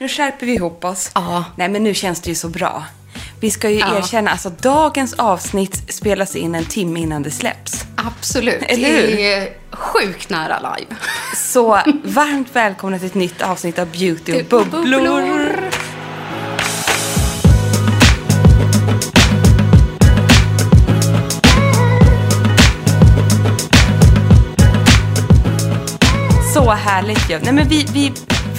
Nu skärper vi ihop oss. Ja. Nej, men nu känns det ju så bra. Vi ska ju Ja. erkänna, alltså dagens avsnitt spelas in en timme innan det släpps. Absolut. Eller hur? Det är sjukt nära live. Så varmt välkomna till ett nytt avsnitt av Beauty och bubblor. Bubblor. Så härligt ju. Nej, men vi, vi,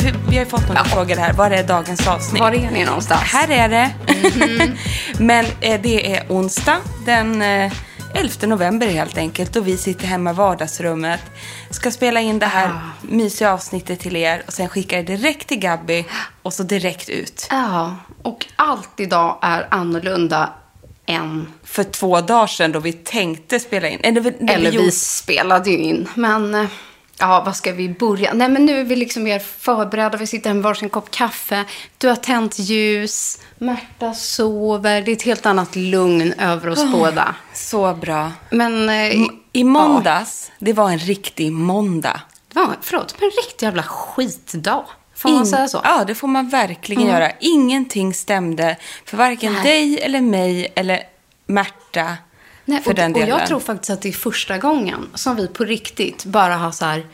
vi, vi har ju fått några frågor här. Var är dagens avsnitt? Var är ni någonstans? Här är det. Mhm. Men eh, det är onsdag den eh, 11 november helt enkelt och vi sitter hemma i vardagsrummet. Ska spela in det här Ah. mysiga avsnittet till er och sen skicka det direkt till Gabby och så direkt ut. Ja, och allt idag är annorlunda än... För två dagar sedan då vi tänkte spela in. Eller, vi- Eller vi gjorde- spelade ju in. Men, eh, ja, vad ska vi börja? Nej, men nu är vi liksom mer förberedda. Vi sitter här med varsin kopp kaffe. Du har tänt ljus. Märta sover. Det är ett helt annat lugn över oss båda. Så bra. Men... eh, I måndags, det var en riktig måndag. Det var, förlåt, men en riktig jävla skitdag. Får man In- säga så? Ja, det får man verkligen göra. Ingenting stämde för varken Nej. dig eller mig eller Märta. Nej, för och, den och delen. jag tror faktiskt att det är första gången som vi på riktigt bara har så här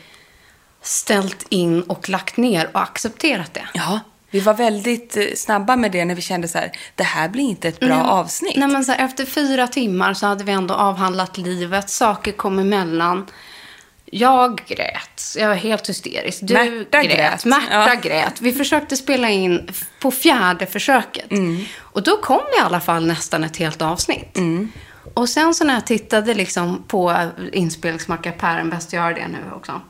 ställt in och lagt ner och accepterat det. Ja, vi var väldigt eh, snabba med det när vi kände så här, det här blir inte ett bra avsnitt. Nej, men så här, efter fyra timmar så hade vi ändå avhandlat livet. Saker kom emellan. Jag grät. Jag var helt hysterisk. Du Märta grät. grät. Märta Ja. grät. Vi försökte spela in på fjärde försöket. Och då kom i alla fall nästan ett helt avsnitt. Och sen så när jag tittade liksom på inspelningsmackapären, bäst jag gör det nu också.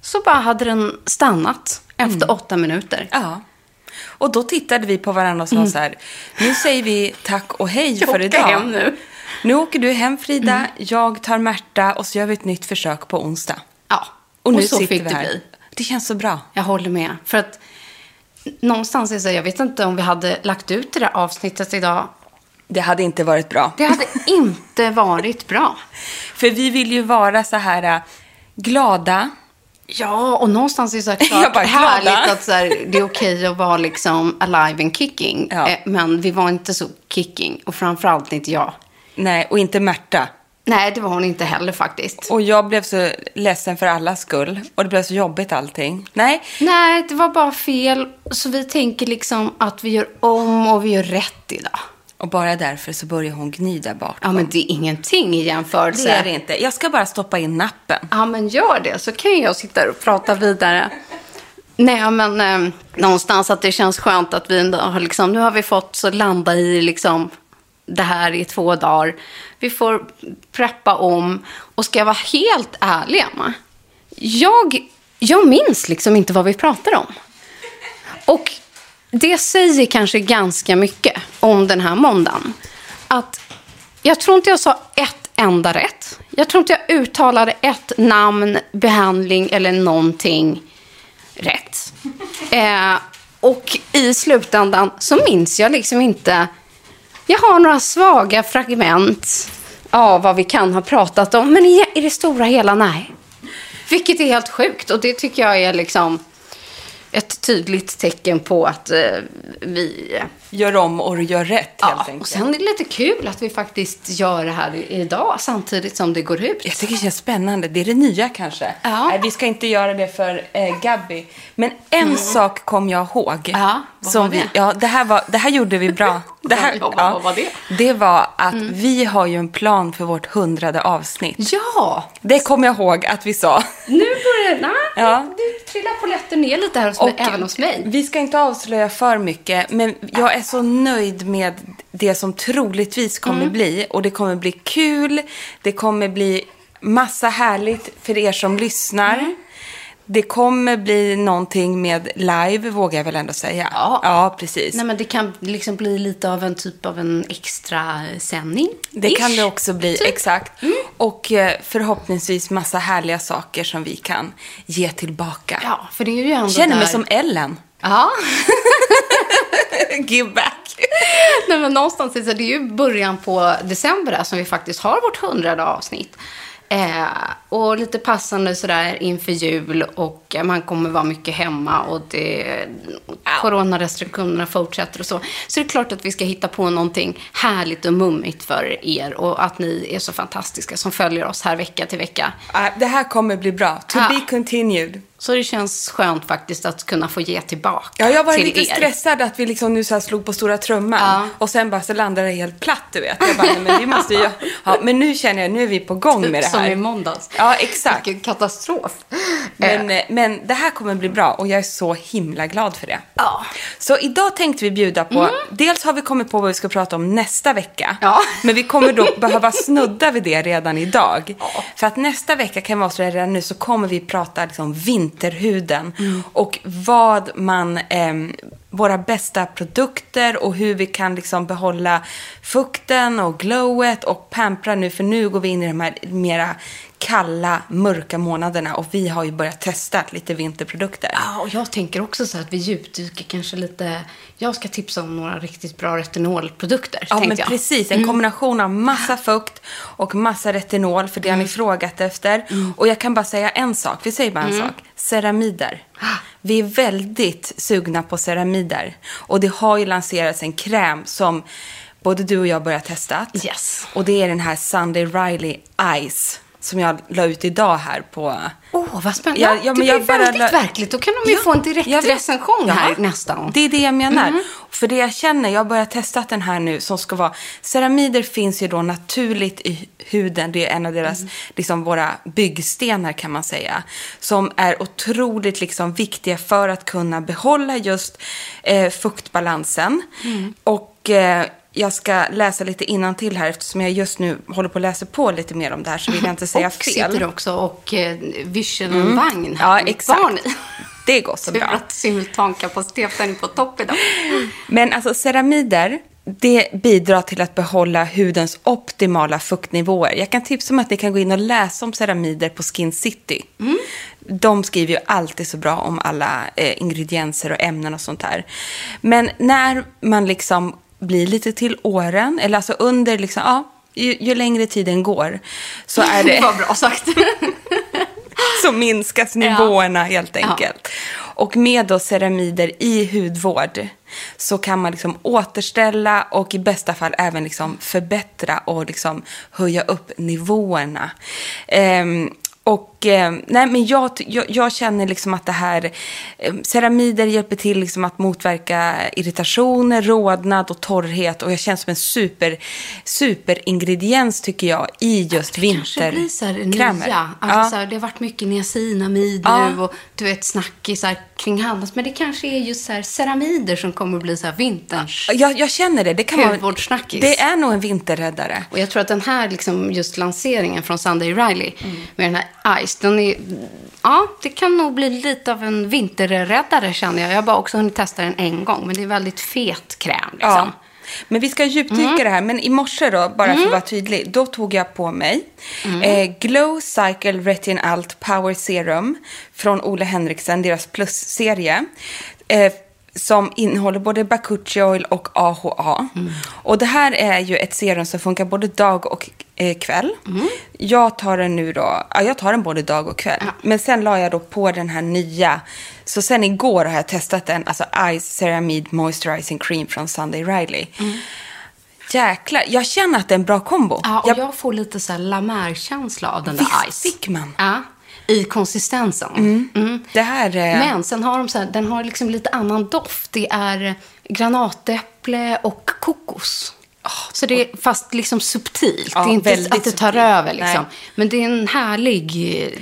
Så bara hade den stannat efter åtta minuter. Ja. Och då tittade vi på varandra och sa så här, nu säger vi tack och hej Mm. Jag för åker idag. hem nu. Mm. Nu åker du hem Frida, jag tar Märta och så gör vi ett nytt försök på onsdag. Ja, Och nu så sitter fick vi det här. bli. Det känns så bra. Jag håller med. För att någonstans är det så, här, jag vet inte om vi hade lagt ut det där avsnittet idag. Det hade inte varit bra. Det hade inte varit bra. För vi vill ju vara så här äh, glada. Ja, och någonstans är det så här klart bara, härligt glada. att så här, det är okej att vara liksom alive and kicking. Ja. Eh, Men vi var inte så kicking. Och framförallt inte jag. Nej, och inte Märta. Nej, det var hon inte heller faktiskt. Och jag blev så ledsen för allas skull. Och det blev så jobbigt allting. Nej, Nej, det var bara fel. Så vi tänker liksom att vi gör om och vi gör rätt idag. Och bara därför så börjar hon gni där bakom. Ja, men det är ingenting i jämförelse. det är det inte. Jag ska bara stoppa in nappen. Ja, men gör det så kan jag sitta och prata vidare. Nej, men eh, någonstans att det känns skönt att vi ändå har liksom, nu har vi fått så landa i liksom det här i två dagar. Vi får preppa om. Och ska jag vara helt ärlig, Emma, jag, jag minns liksom inte vad vi pratar om. Och det säger kanske ganska mycket om den här måndagen. Att jag tror inte jag sa ett enda rätt. Jag tror inte jag uttalade ett namn, behandling eller någonting rätt. Eh, och i slutändan så minns jag liksom inte. Jag har några svaga fragment av vad vi kan ha pratat om. Men i, i det stora hela, nej. Vilket är helt sjukt. Och det tycker jag är liksom ett tydligt tecken på att eh, vi... Gör om och gör rätt helt Ja, enkelt. och sen är det lite kul att vi faktiskt gör det här idag samtidigt som det går ut. Jag tycker det känns spännande. Det är det nya kanske. Ja. Nej, vi ska inte göra det för eh, Gabby. Men en sak kom jag ihåg. Ja, vad som var vi, ja, det här, var, det här gjorde vi bra. Det här, Ja, vad- var det? Mm. Det var att vi har ju en plan för vårt hundrade avsnitt. Ja, Det kommer jag ihåg att vi sa. nu börjar det... Nej, Ja. nu trillar polletten ner lite här hos mig, även hos mig. Vi ska inte avslöja för mycket, men jag är så nöjd med det som troligtvis kommer Mm. bli. Och det kommer bli kul, det kommer bli massa härligt för er som lyssnar. Mm. Det kommer bli någonting med live, vågar jag väl ändå säga. Ja. ja precis. Nej, men det kan liksom bli lite av en typ av en extra sändning. Det kan det också bli, Typ. exakt. Och eh, förhoppningsvis massa härliga saker som vi kan ge tillbaka. Ja, för det är ju ändå Känner där... mig som Ellen. Ja. Give back. Nej, men någonstans det är ju början på december där, som vi faktiskt har vårt hundrade avsnitt. Eh, och lite passande sådär inför jul och man kommer vara mycket hemma och det, coronarestriktionerna fortsätter och så. Så det är klart att vi ska hitta på någonting härligt och mummigt för er och att ni är så fantastiska som följer oss här vecka till vecka. Det här kommer bli bra. To Ja. be continued. Så det känns skönt faktiskt att kunna få ge tillbaka Ja, jag var till lite er. stressad att vi liksom nu så här slog på stora trumman. Ja. Och sen bara så landade det helt platt, du vet. Jag bara, men vi måste ju... Ja, men nu känner jag, nu är vi på gång med det Som här. i måndags. Ja, exakt. Vilken katastrof. Men, eh, men det här kommer bli bra och jag är så himla glad för det. Ja. Så idag tänkte vi bjuda på, dels har vi kommit på vad vi ska prata om nästa vecka. Ja. Men vi kommer då behöva snudda vid det redan idag. För att nästa vecka kan vi avslöja redan nu så kommer vi prata liksom vinterhuden. Och vad man, ehm, våra bästa produkter och hur vi kan liksom behålla fukten och glowet och pampra nu. För nu går vi in i de här mera kalla, mörka månaderna och vi har ju börjat testa lite vinterprodukter. Ja, och jag tänker också så att vi djupdyker kanske lite... Jag ska tipsa om några riktigt bra retinolprodukter, Ja, men jag. precis. En kombination av massa fukt och massa retinol, för det har ni frågat efter. Och jag kan bara säga en sak. Vi säger bara en sak. Ceramider. Vi är väldigt sugna på ceramider. Och det har ju lanserats en kräm som både du och jag börjar testa. Yes. Och det är den här Sunday Riley Ice. Som jag la ut idag här på... Åh, vad spännande. Ja, Ja, det blir jag väldigt la- verkligt. Då kan de ju Ja, få en direkt jag vet. recension Ja, här nästan. Det är det jag menar. Mm. För det jag känner, jag har börjat testa den här nu som ska vara... Ceramider finns ju då naturligt i huden. Det är en av deras, Mm. liksom våra byggstenar kan man säga. Som är otroligt liksom viktiga för att kunna behålla just eh, fuktbalansen. Mm. Och... Eh, jag ska läsa lite till här eftersom jag just nu håller på att läsa på lite mer om det här så vill jag inte säga och fel. Mm. sitter också och eh, vysslar en vagn här Ja, med exakt. barn i. Det går så Tur bra. att simultankapaciteten är på topp idag. Men alltså ceramider, det bidrar till att behålla hudens optimala fuktnivåer. Jag kan tipsa om att ni kan gå in och läsa om ceramider på Skin City. De skriver ju alltid så bra om alla eh, ingredienser och ämnen och sånt där. Men när man liksom blir lite till åren, eller alltså under liksom, ja, ju, ju längre tiden går, så är det... Vad bra sagt. så minskas nivåerna helt enkelt. Och med då ceramider i hudvård så kan man liksom återställa och i bästa fall även liksom förbättra och liksom höja upp nivåerna. Ehm, och eh, nej, men jag, jag, jag känner liksom att det här, eh, ceramider hjälper till liksom att motverka irritationer, rodnad och torrhet. Och jag känner som en super, superingrediens tycker jag i just kanske blir så här vinterkrämer. nya. Alltså, Ja. så här, det har varit mycket niacinamid Ja. nu och du vet snackisar kring handels. Men det kanske är just så här ceramider som kommer att bli så här vinterns. Jag, jag känner det. Det, kan vara, det är nog en vinterräddare. Och jag tror att den här liksom, just lanseringen från Sunday Riley med den här Ice, den är, ja, det kan nog bli lite av en vinterräddare känner jag. Jag har bara också hunnit testa den en gång, men det är väldigt fet kräm liksom. Ja. Men vi ska djupdyka Mm. det här. Men i morse då, bara för att vara tydlig, då tog jag på mig Mm. eh, Glow Cycle Retin Alt Power Serum från Ole Henriksen, deras plus-serie. Eh, som innehåller både Bakuchi Oil och AHA. Mm. Och det här är ju ett serum som funkar både dag och eh, kväll. Jag tar den nu då, ja, jag tar den både dag och kväll. Men sen la jag då på den här nya. Så sen igår har jag testat den, alltså Ice Ceramide Moisturizing Cream från Sunday Riley. Jäklar, jag känner att det är en bra kombo. Ja, och jag, jag, får lite så här La Mer-känsla av den där Visst Ice. fick man. Ja, i konsistensen. Mm. Det här... eh, Men sen har de så här, den har liksom lite annan doft. Det är granatäpple och kokos. så det är fast liksom subtilt. Ja, det är inte att det tar subtilt. över liksom. Men det är en härlig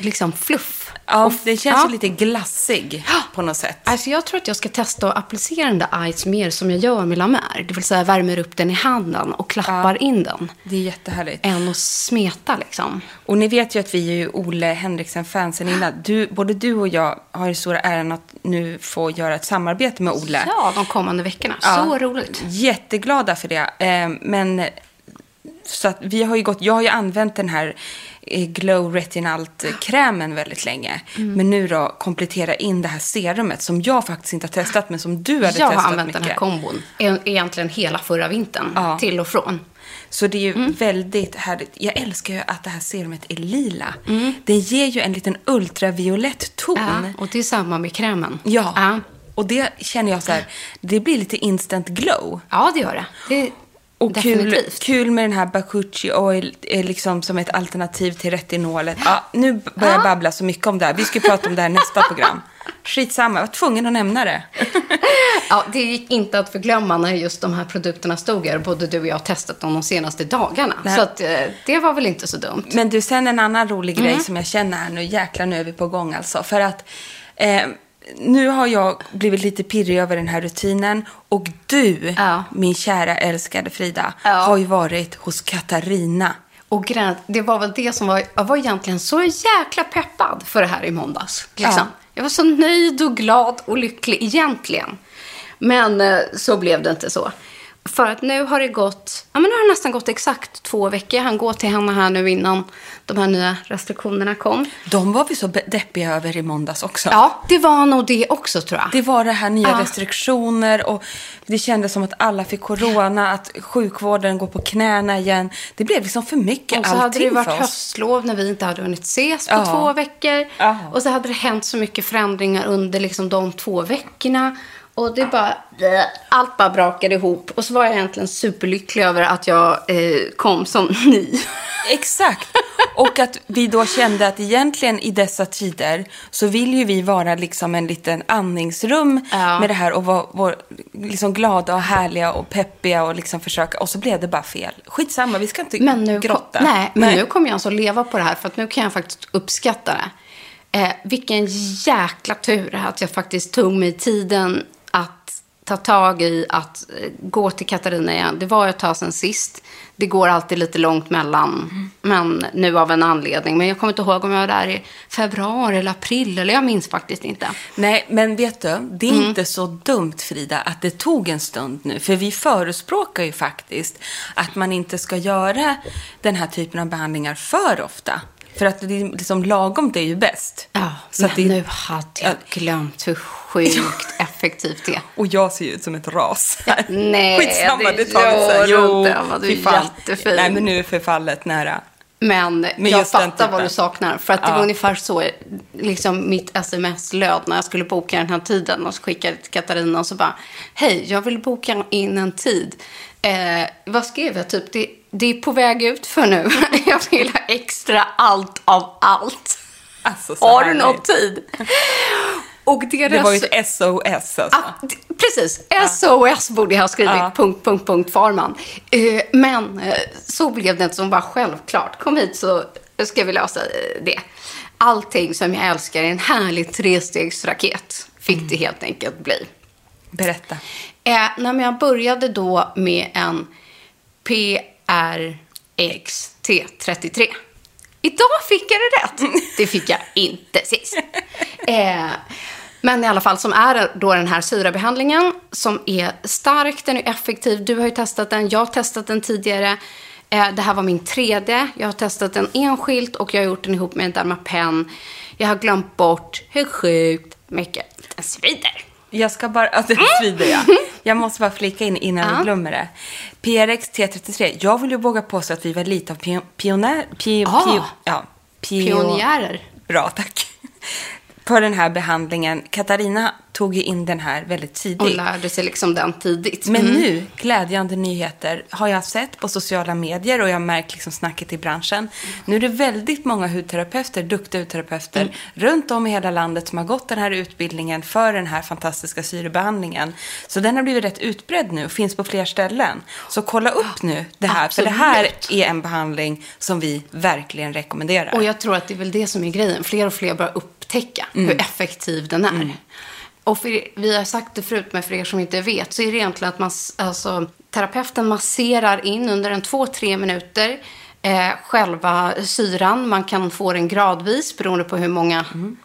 liksom fluff. Ja, Och- det känns ja. ju lite glassig på något sätt. Alltså jag tror att jag ska testa att applicera den där Ice mer som jag gör med La Mer. Det vill säga värmer upp den i handen och klappar in den. Det är jättehärligt. Än att smeta liksom. Och ni vet ju att vi är ju Ole Henriksen-fansen innan. Du, både du och jag har ju stora äran att nu få göra ett samarbete med Ole. Ja, de kommande veckorna. Ja. Så roligt. Jätteglada för det. Eh, men så att vi har ju gått, jag har ju använt den här Glow Retinalt-krämen väldigt länge. Mm. Men nu då komplettera in det här serumet som jag faktiskt inte har testat men som du hade Jag testat har använt mycket. den här kombon e- egentligen hela förra vintern. Ja. Till och från. Så det är ju Mm. väldigt härligt. Jag älskar ju att det här serumet är lila. Mm. Det ger ju en liten ultraviolett ton. Ja, och det är samma med krämen. Ja. Ja, Och det känner jag så här, det blir lite instant glow. ja det gör det. det Och kul, kul med den här Bakuchi Oil liksom som ett alternativ till retinolet. Ja, nu börjar jag babbla så mycket om det här. Vi ska prata om det här nästa program. Skitsamma, jag var tvungen att nämna det. Ja, det gick inte att förglömma när just de här produkterna stod här. Både du och jag har testat dem de senaste dagarna. Nej. Så att, eh, det var väl inte så dumt. Men du, sen en annan rolig grej som jag känner här nu. Jäklar, nu är vi på gång alltså. För att eh, nu har jag blivit lite pirrig över den här rutinen. Och du, Ja. min kära älskade Frida, Ja. har ju varit hos Katarina. Och det var väl det som var, jag var egentligen så jäkla peppad för det här i måndags. Liksom. Ja. Jag var så nöjd och glad och lycklig egentligen. Men eh, så blev det inte så. För att nu har det gått, ja men nu har det nästan gått exakt två veckor. Han går till henne här nu innan de här nya restriktionerna kom. De var vi så deppiga över i måndags också. Ja, det var nog det också tror jag. Det var det här nya Ja. restriktioner och det kändes som att alla fick corona, att sjukvården går på knäna igen. Det blev liksom för mycket Och så allting hade det varit för oss. höstlov när vi inte hade hunnit ses på Ja. två veckor. Ja. Och så hade det hänt så mycket förändringar under liksom de två veckorna. Och det bara, allt bara brakade ihop. Och så var jag egentligen superlycklig över att jag eh, kom som ny. Exakt. Och att vi då kände att egentligen i dessa tider så vill ju vi vara liksom en liten andningsrum Ja. med det här och vara vara liksom glada och härliga och peppiga och liksom försöka. Och så blev det bara fel. Skitsamma, vi ska inte Men nu, grotta. kom, nej, men nu kommer jag alltså leva på det här. För att nu kan jag faktiskt uppskatta det. Eh, vilken jäkla tur att jag faktiskt tog mig tiden att ta tag i att eh, gå till Katarina igen. Det var ett tag sedan sist. Det går alltid lite långt mellan. Men nu av en anledning. Men jag kommer inte ihåg om jag var där i februari eller april. Eller jag minns faktiskt inte. Nej, men vet du, det är Mm. inte så dumt Frida att det tog en stund nu. För vi förespråkar ju faktiskt att man inte ska göra den här typen av behandlingar för ofta. För att det är liksom lagom det är ju bäst. Ja, Så men det- nu hade jag glömt hur sjukt effektivt det är. Och jag ser ju ut som ett ras. här. Nej, Skitsamma, det tar vi sen. gör du är jättefin. Nej, men nu är förfallet nära. Men, Men jag fattar vad du saknar. För att det Ja. var ungefär så liksom, mitt sms löd när jag skulle boka den här tiden. Och så skickade jag till Katarina och så bara, hej, jag vill boka in en tid. Eh, vad skrev jag? Typ, det, det är på väg ut för nu. jag vill ha extra allt av allt. Alltså, så Har du någon tid? Och deras... Det var ju ett SOS alltså. Ah, precis, SOS borde jag ha skrivit, Ja. punkt, punkt, punkt, Farman. Eh, men eh, så blev det inte som var självklart. Kom hit så ska vi lösa eh, det. Allting som jag älskar är en härlig trestegsraket, fick Mm. det helt enkelt bli. Berätta. Eh, men jag började då med en PRXT33. Idag fick jag det rätt. Det fick jag inte sist. Eh, Men i alla fall, som är då den här syrabehandlingen som är stark, den är effektiv. Du har ju testat den, jag har testat den tidigare. Eh, det här var min tredje. Jag har testat den enskilt och jag har gjort den ihop med en Dermapen. Jag har glömt bort hur sjukt mycket den svider. Jag ska bara, Ja, den svider ja. Jag måste bara flika in innan Ja. vi glömmer det. PRX T33, jag vill ju våga påstå att vi var lite av pio- pionjär... Pio, Ah. pio, ja, pio- Pionjärer. Bra, tack. På den här behandlingen. Katarina tog ju in den här väldigt tidigt. lärde sig liksom den tidigt. Men Mm. nu, glädjande nyheter, har jag sett på sociala medier och jag har märkt liksom snacket i branschen. Nu är det väldigt många hudterapeuter, duktiga hudterapeuter, Mm. runt om i hela landet som har gått den här utbildningen för den här fantastiska syrebehandlingen. Så den har blivit rätt utbredd nu och finns på fler ställen. Så kolla upp nu det här, för det här Absolut. är en behandling som vi verkligen rekommenderar. Och jag tror att det är väl det som är grejen. Fler och fler börjar upptäcka Mm. hur effektiv den är. Och för, vi har sagt det förut, men för er som inte vet, så är det egentligen att man, alltså, terapeuten masserar in under en två, tre minuter eh, själva syran. Man kan få den gradvis beroende på hur många Mm.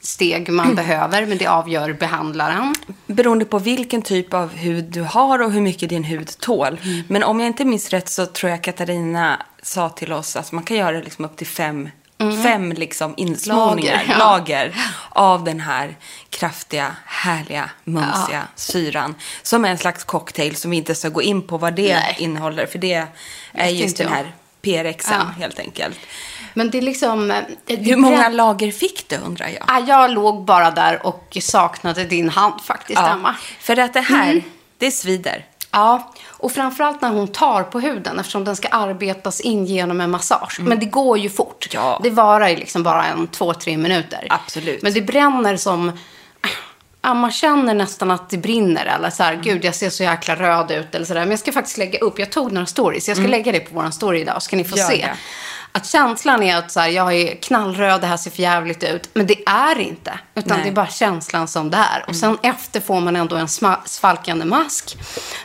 steg man behöver, men det avgör behandlaren. Beroende på vilken typ av hud du har och hur mycket din hud tål. Mm. Men om jag inte minns rätt så tror jag Katarina sa till oss att man kan göra liksom upp till fem, fem liksom insmorningar, Mm. Lager, ja. lager av den här kraftiga, härliga, mumsiga syran. Som är en slags cocktail som vi inte ska gå in på vad det Nej. innehåller. För det är just den här PRXen Ja. helt enkelt. Men det är liksom... eh, det Hur många lager fick du undrar jag? Ah, jag låg bara där och saknade din hand faktiskt, Emma. För att det här, Mm. det svider. Ja, och framförallt när hon tar på huden eftersom den ska arbetas in genom en massage. Men det går ju fort. Ja. Det varar ju liksom bara en två, tre minuter. Absolut. Men det bränner som... Ja, man känner nästan att det brinner. Eller så här, gud jag ser så jäkla röd ut. Eller så där. Men jag ska faktiskt lägga upp, jag tog några stories. Jag ska lägga det på vår story idag, så ska ni få Gör se. det. Att känslan är att så här, jag är knallröd, det här ser för jävligt ut. Men det är inte. Utan Nej. det är bara känslan som det är. Och sen efter får man ändå en svalkande mask.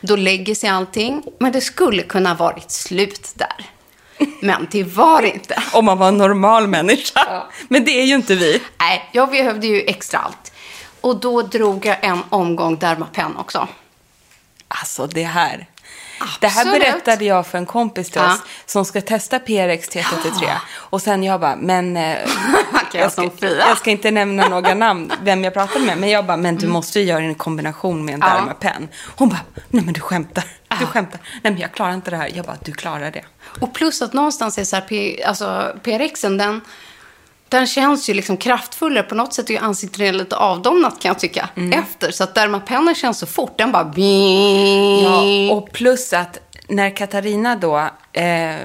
Då lägger sig allting. Men det skulle kunna ha varit slut där. Men det var det inte. Om man var en normal människa. Men det är ju inte vi. Nej, jag behövde ju extra allt. Och då drog jag en omgång Dermapen också. Alltså det här. Det här berättade jag för en kompis till oss som ska testa PRX T33. Och sen jag bara, men... eh, jag ska, jag ska inte nämna några namn, vem jag pratade med. Men jag bara, men du måste ju göra en kombination med en Mm. Dermapen. Hon bara, nej men du skämtar. Du skämtar. Nej men jag klarar inte det här. Jag bara, du klarar det. Och plus att någonstans är så här, P, alltså PRXen, den, den känns ju liksom kraftfullare. På något sätt är ju ansiktet lite avdomnat kan jag tycka. Efter. Så att Dermapennen känns så fort. Den bara... Ja, och plus att när Katarina då eh,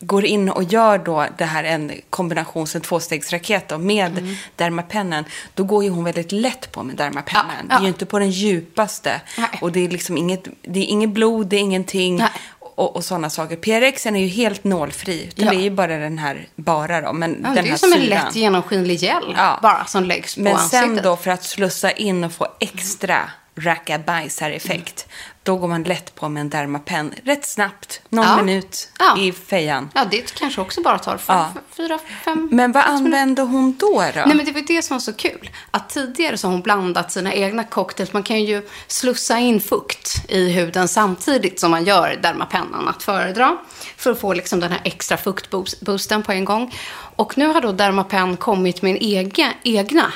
går in och gör då det här en kombination, en tvåstegsraket då, med Dermapennen, då går ju hon väldigt lätt på med Dermapennen. Ja, Det är ja. ju inte på den djupaste. Nej. Och det är liksom inget, det är inget blod, det är ingenting. Nej. Och, och sådana saker. PRX är ju helt nålfri. Ja. Det är ju bara den här, bara då, men Ja, den det är här ju som en syran. lätt genomskinlig gel Ja. bara som läggs på Men ansiktet. sen då för att slussa in och få extra rackabajsar-effekt, då går man lätt på med en Dermapen rätt snabbt, någon Ja. minut Ja. i fejan. Ja, det kanske också bara tar fem, Ja. fyra, fem... Men vad minuter. använde hon då? då? Nej, men det var det som var så kul. Att tidigare så har hon blandat sina egna cocktails. Man kan ju slussa in fukt i huden samtidigt som man gör Dermapennan att föredra. För att få liksom den här extra fuktboosten på en gång. Och nu har då Dermapen kommit med en egen, egna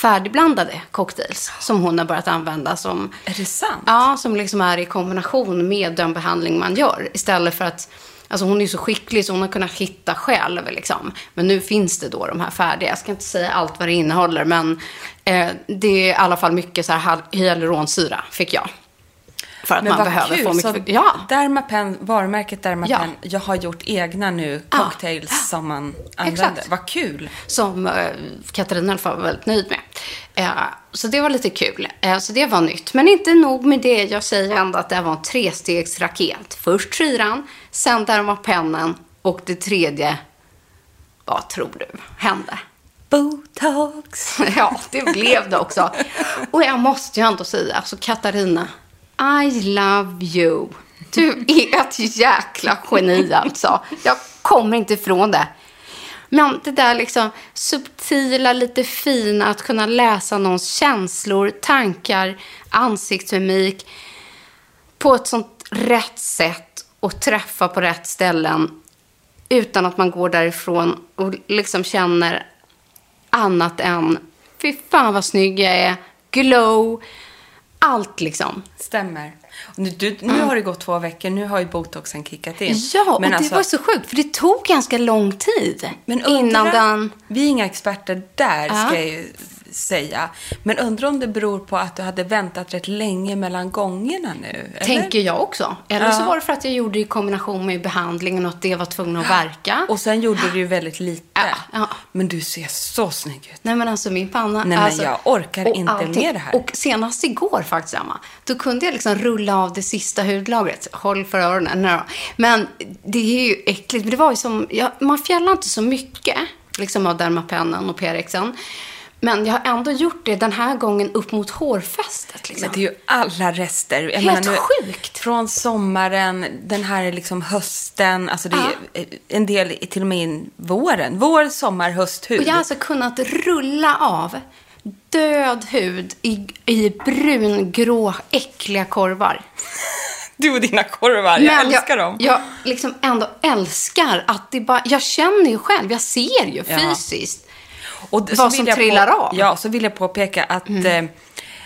färdigblandade cocktails. Som hon har börjat använda som Är det sant? Ja, som liksom är i kombination med den behandling man gör. Istället för att, alltså hon är så skicklig så hon har kunnat hitta själv liksom. Men nu finns det då de här färdiga. Jag ska inte säga allt vad det innehåller, men eh, det är i alla fall mycket så här hy- hyaluronsyra, fick jag. För att Men man behöver kul. få mycket... Så ja, Dermapen, varumärket Dermapen, Ja. jag har gjort egna nu Ja. cocktails som man använder. Exakt. Vad kul. som eh, Katarina var väldigt nöjd med. Eh, så det var lite kul. Eh, så det var nytt. Men inte nog med det. Jag säger ändå att det var en trestegsraket. Först syran, sen Dermapennen och det tredje, vad tror du, hände? Botox. Ja, det blev det också. Och jag måste ju ändå säga, alltså Katarina, i love you. Du är ett jäkla geni alltså. Jag kommer inte ifrån det. Men det där liksom subtila, lite fina, att kunna läsa någons känslor, tankar, ansiktsmimik på ett sånt rätt sätt och träffa på rätt ställen utan att man går därifrån och liksom känner annat än fy fan vad snygg jag är, glow, allt liksom. Stämmer. Nu, du, nu har det gått två veckor, nu har ju botoxen kickat in. Ja, och Men det alltså- var så sjukt, för det tog ganska lång tid Men undra, innan den... Vi är inga experter där, Ja. ska jag ju säga. Men undrar om det beror på att du hade väntat rätt länge mellan gångerna nu? Eller? Tänker jag också. Eller så Ja. var det för att jag gjorde det i kombination med behandlingen och att det var tvungen att verka. Och sen gjorde du ju väldigt lite. Ja, ja. Men du ser så snygg ut. Nej men alltså min panna. Nej, men alltså, jag orkar inte allting. med det här. Och senast igår faktiskt, Emma, då kunde jag liksom rulla av det sista hudlagret. Håll för öronen. Nej. Men det är ju äckligt. Men Det var ju som, man fjällar inte så mycket liksom av Dermapennen och PRXen. Men jag har ändå gjort det den här gången upp mot hårfästet. Liksom. Men det är ju alla rester. Jag Helt menar sjukt. Från sommaren, den här liksom hösten, alltså det är en del till och med in våren. Vår, sommar, höst, hud. Och jag har alltså kunnat rulla av död hud i, i brungrå, äckliga korvar. Du och dina korvar, jag älskar dem. Jag liksom ändå älskar att det bara... Jag känner ju själv, jag ser ju Ja. fysiskt. Och vad så som trillar på, av. Mm. Ja, så vill jag påpeka att eh,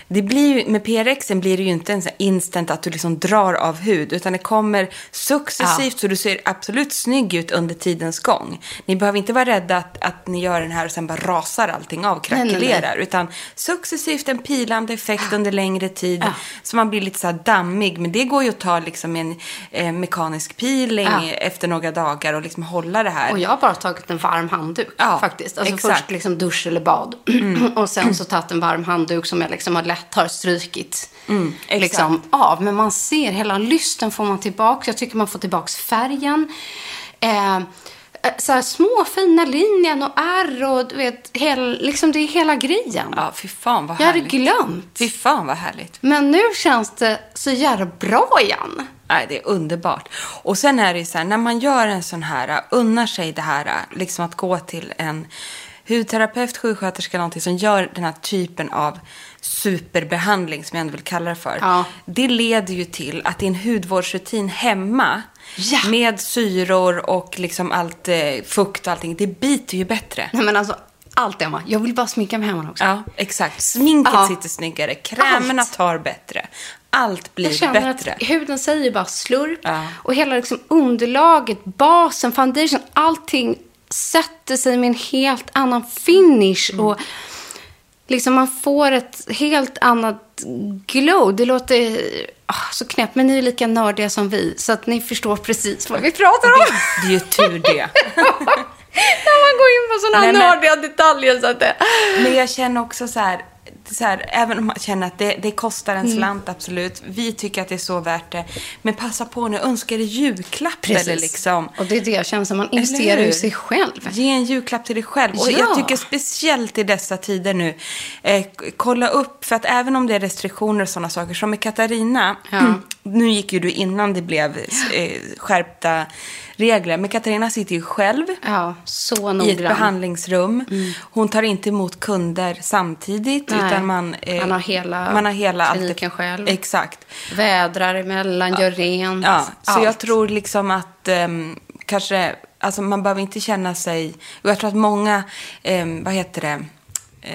det blir ju, med PRXen blir det ju inte en sån instant att du liksom drar av hud, utan det kommer successivt så du ser absolut snygg ut under tidens gång. Ni behöver inte vara rädda att, att ni gör den här och sen bara rasar allting av, krackelerar, utan successivt en pilande effekt under längre tid, Ja. så man blir lite så här dammig. Men det går ju att ta liksom en eh, mekanisk peeling Ja. efter några dagar och liksom hålla det här. Och jag har bara tagit en varm handduk Ja, faktiskt. Alltså exakt. först liksom dusch eller bad. och sen så tagit en varm handduk som jag liksom har lätt har strukit exakt. liksom av. Men man ser hela lysten får man tillbaka. Jag tycker man får tillbaka färgen. Eh, så här små fina linjen och ärr och du vet, hel, liksom det är hela grejen. Ja, fy fan vad jag hade härligt. glömt. Fy fan vad härligt. Men nu känns det så jävla bra igen. Nej, det är underbart. Och sen är det ju så här, när man gör en sån här, unnar sig det här, liksom att gå till en hudterapeut, sjuksköterska, någonting som gör den här typen av superbehandling, som jag ändå vill kalla det för. Ja. Det leder ju till att din hudvårdsrutin hemma, Ja. med syror och liksom allt eh, fukt och allting, det biter ju bättre. Nej men alltså, allt Emma. Jag vill bara sminka mig hemma också. Ja, exakt. Sminket Ja. sitter snyggare, krämerna Allt. tar bättre. Allt blir Jag känner bättre. att huden säger bara slurp. Ja. Och hela liksom underlaget, basen, foundation, allting sätter sig med en helt annan finish. Mm. Och liksom man får ett helt annat glow. Det låter ah, så knäppt, men ni är lika nördiga som vi. Så att ni förstår precis vad vi pratar om. Det är ju tur det. När man går in på sådana nördiga detaljer. Så att det... Men jag känner också så här, så här även om man känner att det, det kostar Mm. en slant, absolut. Vi tycker att det är så värt det. Men passa på nu, önska dig julklapp Precis. eller liksom. Och det är det jag känner som man investerar i sig själv. Ge en julklapp till dig själv. Och Ja. jag tycker speciellt i dessa tider nu, eh, kolla upp, för att även om det är restriktioner och sådana saker, som med Katarina, Ja. Nu gick ju du innan det blev eh, skärpta regler, men Katarina sitter ju själv Ja, så i ett behandlingsrum. Hon tar inte emot kunder samtidigt. Nej. Utan man, eh, Man har hela man har hela kliniken allt- själv. Exakt. Vädrar emellan, gör rent. Ja, så allt. jag tror liksom att ehm, kanske, alltså man behöver inte känna sig, och jag tror att många, ehm, vad heter det, eh,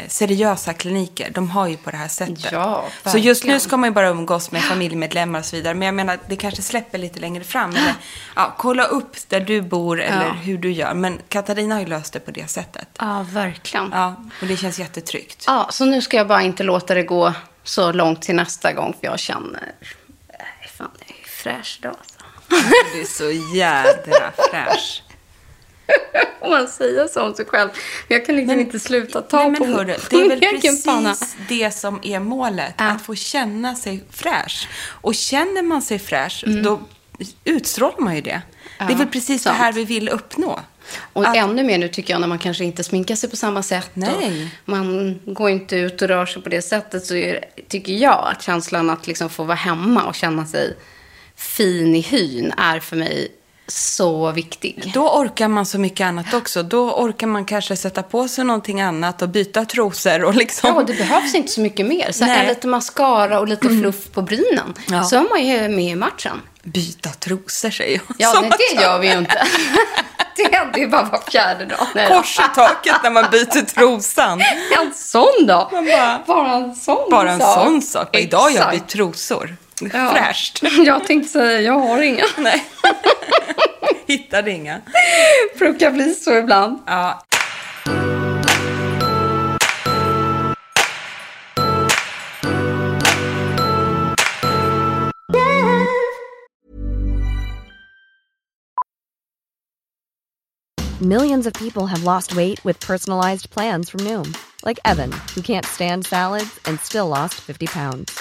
seriösa kliniker, de har ju på det här sättet. Ja, så just nu ska man ju bara umgås med familjemedlemmar och så vidare. Men jag menar, det kanske släpper lite längre fram. Eller, ja, kolla upp där du bor eller Ja. hur du gör. Men Katarina har ju löst det på det sättet. Ja, verkligen. Ja. Ja, och det känns jättetryggt. så nu ska jag bara inte låta det gå så långt till nästa gång. För jag känner, nej fan, det är fräsch dag. alltså. Du är så jädra fräsch. Om man säger så om sig själv. Men jag kan liksom inte sluta ta Nej, på men hörru, det är väl precis panna. det som är målet. Ja. Att få känna sig fräsch. Och känner man sig fräsch, Mm. då utstrålar man ju det. det är väl precis sant. det här vi vill uppnå. Och Att- ännu mer nu tycker jag när man kanske inte sminkar sig på samma sätt. Nej. Man går inte ut och rör sig på det sättet. Så är, tycker jag att känslan att liksom få vara hemma och känna sig fin i hyn är för mig så viktig. Då orkar man så mycket annat också. Då orkar man kanske sätta på sig någonting annat och byta trosor och liksom... Ja, det behövs inte så mycket mer. Så här, lite mascara och lite fluff på brynen. Ja. Så är man ju med i matchen. Byta trosor säger jag. Ja, nej, det gör vi ju inte. det händer ju bara var fjärde dag. Nej. Kors i taket när man byter trosan. En sån. Man bara- bara en sån Bara en sak. sån sak. Idag gör vi Exakt. trosor. Ja. Fräscht. Jag tänkte säga, jag har inga. Nej. Hittade inga. brukar bli så ibland. Ja. Millions of people have lost weight with personalized plans from Noom, like Evan, who can't stand salads and still lost 50 pounds.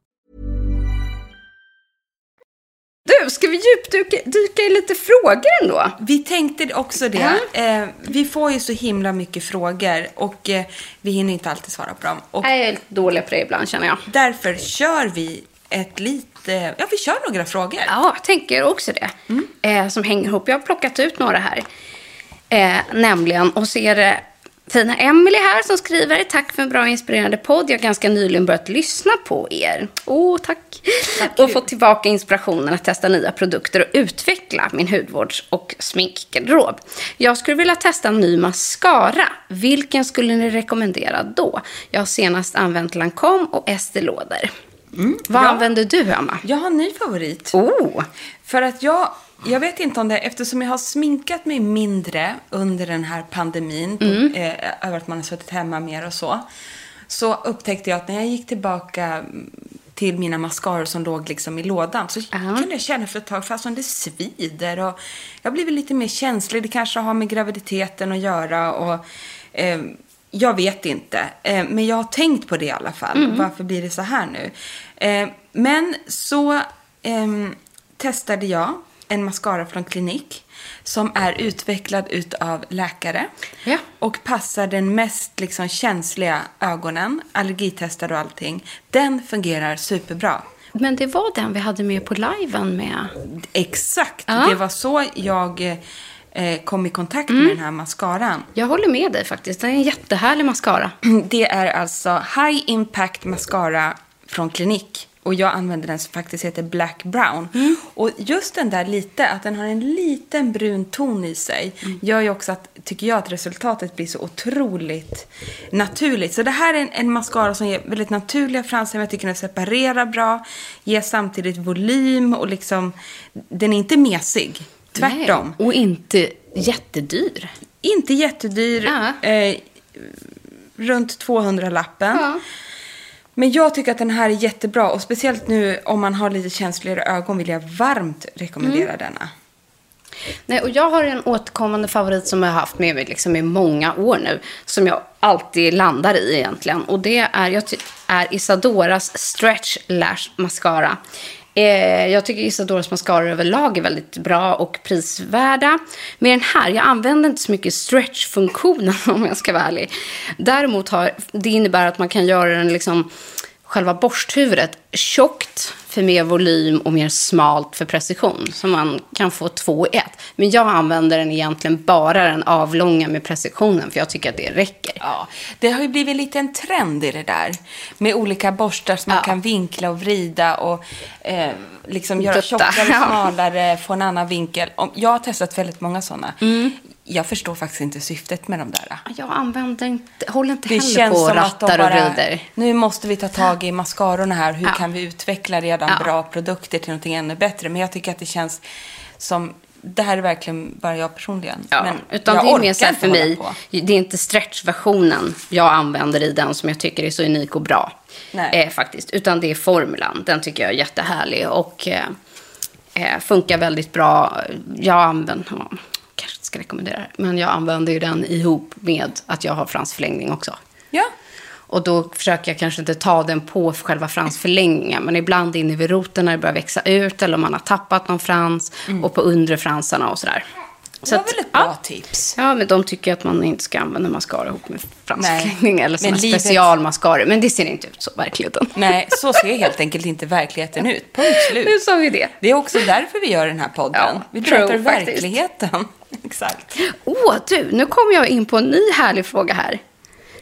Du, ska vi djupdyka dyka i lite frågor ändå? Vi tänkte också det. Eh, vi får ju så himla mycket frågor och eh, vi hinner inte alltid svara på dem. Och Jag är lite dålig på det ibland känner jag. därför kör vi ett lite... Ja, vi kör några frågor. Ja, jag tänker också det. Eh, som hänger ihop. Jag har plockat ut några här. Eh, nämligen, och så är det fina Emily här som skriver. Tack för en bra och inspirerande podd. Jag har ganska nyligen börjat lyssna på er. Åh, tack. och fått tillbaka inspirationen att testa nya produkter och utveckla min hudvårds och sminkgarderob. Jag skulle vilja testa en ny mascara. Vilken skulle ni rekommendera då? Jag har senast använt Lancome och Estée Lauder. Vad ja. använder du, Emma? Jag har en ny favorit. Oh, För att jag, jag vet inte om det, eftersom jag har sminkat mig mindre under den här pandemin, på, eh, över att man har suttit hemma mer och så, så upptäckte jag att när jag gick tillbaka mm, till mina mascaror som låg liksom i lådan så kunde jag känna efter ett tag fast som det svider och jag blivit lite mer känslig. Det kanske har med graviditeten att göra och eh, jag vet inte. Eh, men jag har tänkt på det i alla fall. Varför blir det så här nu? Eh, men så ehm, testade jag en mascara från Klinik som är utvecklad utav läkare Ja. och passar den mest liksom, känsliga ögonen, allergitestad och allting. Den fungerar superbra. Men det var den vi hade med på liven med. Exakt, Ja. det var så jag eh, kom i kontakt med den här mascaran. Jag håller med dig faktiskt. Det är en jättehärlig mascara. Det är alltså High Impact Mascara från Klinik. Och jag använder den som faktiskt heter Black Brown. Och just den där lite, att den har en liten brun ton i sig, gör ju också att, tycker jag, att resultatet blir så otroligt naturligt. Så det här är en, en mascara som ger väldigt naturliga fransar, men jag tycker den separerar bra, ger samtidigt volym och liksom, den är inte mesig. Tvärtom. Nej, Och inte jättedyr. Inte jättedyr. Ja. Eh, runt 200-lappen. Ja. Men jag tycker att den här är jättebra. Och speciellt nu om man har lite känsligare ögon vill jag varmt rekommendera Mm. denna. Nej, och jag har en återkommande favorit som jag har haft med mig liksom i många år nu. Som jag alltid landar i egentligen. Och det är, jag är Isadoras Stretch Lash Mascara. Eh, jag tycker Isadoras mascaror överlag är väldigt bra och prisvärda. Med den här, jag använder inte så mycket stretch-funktionen om jag ska vara ärlig. Däremot har, det innebär att man kan göra den liksom själva borsthuvudet tjockt för mer volym och mer smalt för precision. Så man kan få två i ett. Men jag använder den egentligen bara den avlånga med precisionen för jag tycker att det räcker. Ja, det har ju blivit lite en trend i det där. Med olika borstar som man Ja. kan vinkla och vrida och eh, liksom göra Dutta. tjockare, Ja. smalare, få en annan vinkel. Jag har testat väldigt många sådana. Mm. Jag förstår faktiskt inte syftet med de där. Jag använder inte, håller inte Det heller på och rattar och bara, vrider. nu måste vi ta tag i mascarorna här. Hur Ja. kan vi utveckla redan Ja. bra produkter till någonting ännu bättre? Men jag tycker att det känns som, det här är verkligen bara jag personligen. Ja, Men utan jag det är mer så för mig, det är inte stretch-versionen jag använder i den som jag tycker är så unik och bra. Nej. Eh, faktiskt, utan det är formulan. Den tycker jag är jättehärlig och eh, eh, funkar väldigt bra. Jag använder, ska rekommendera men jag använder ju den ihop med att jag har fransförlängning också. Ja. Och då försöker jag kanske inte ta den på själva fransförlängningen. Men ibland inne vid roten när det börjar växa ut. Eller om man har tappat någon frans. Och på undre fransarna och sådär. Det var väl ett bra ja. tips. Ja, men de tycker att man inte ska använda mascara ihop med fransförlängning. Eller Men livet- specialmascaror. Men det ser inte ut så i verkligheten. Nej, så ser helt enkelt inte verkligheten ut. Punkt Nu slut. sa vi det. Det är också därför vi gör den här podden. Ja, vi true, pratar faktiskt. Exakt. Åh, du, nu kommer jag in på en ny härlig fråga här.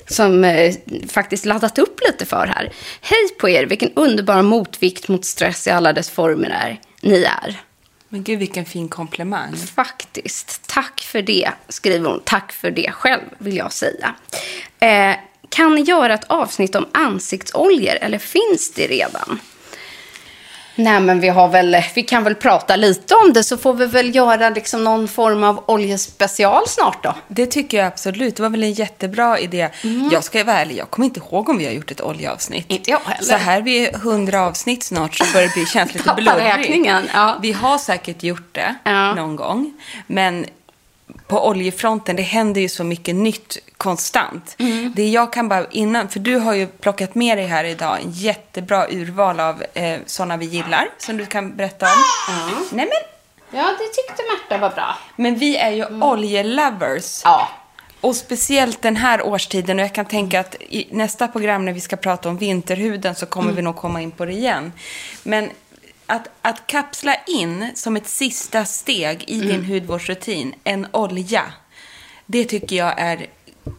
Som eh, faktiskt laddat upp lite för här. Hej på er, vilken underbar motvikt mot stress i alla dess former är. Ni är. Men gud, vilken fin komplimang. Faktiskt. Tack för det, skriver hon. Tack för det själv, vill jag säga. Eh, kan ni göra ett avsnitt om ansiktsoljor, eller finns det redan? Nej, men vi, har väl, vi kan väl prata lite om det, så får vi väl göra liksom någon form av oljespecial snart då. Det tycker jag absolut. Det var väl en jättebra idé. Jag ska vara ärlig, jag kommer inte ihåg om vi har gjort ett oljeavsnitt. Inte jag heller. Så här vid 100 avsnitt snart så börjar det bli, känns lite Tappa blurrigt. räkningen, ja. Vi har säkert gjort det Ja. någon gång. Men på oljefronten, det händer ju så mycket nytt konstant. Mm. Det jag kan bara innan, för du har ju plockat med dig här idag en jättebra urval av eh, sådana vi gillar som du kan berätta om. Nej men, Ja, det tyckte Märta var bra. men vi är ju oljelovers. Ja. Och speciellt den här årstiden och jag kan tänka att i nästa program när vi ska prata om vinterhuden så kommer vi nog komma in på det igen. Men att, att kapsla in som ett sista steg i din hudvårdsrutin en olja, det tycker jag är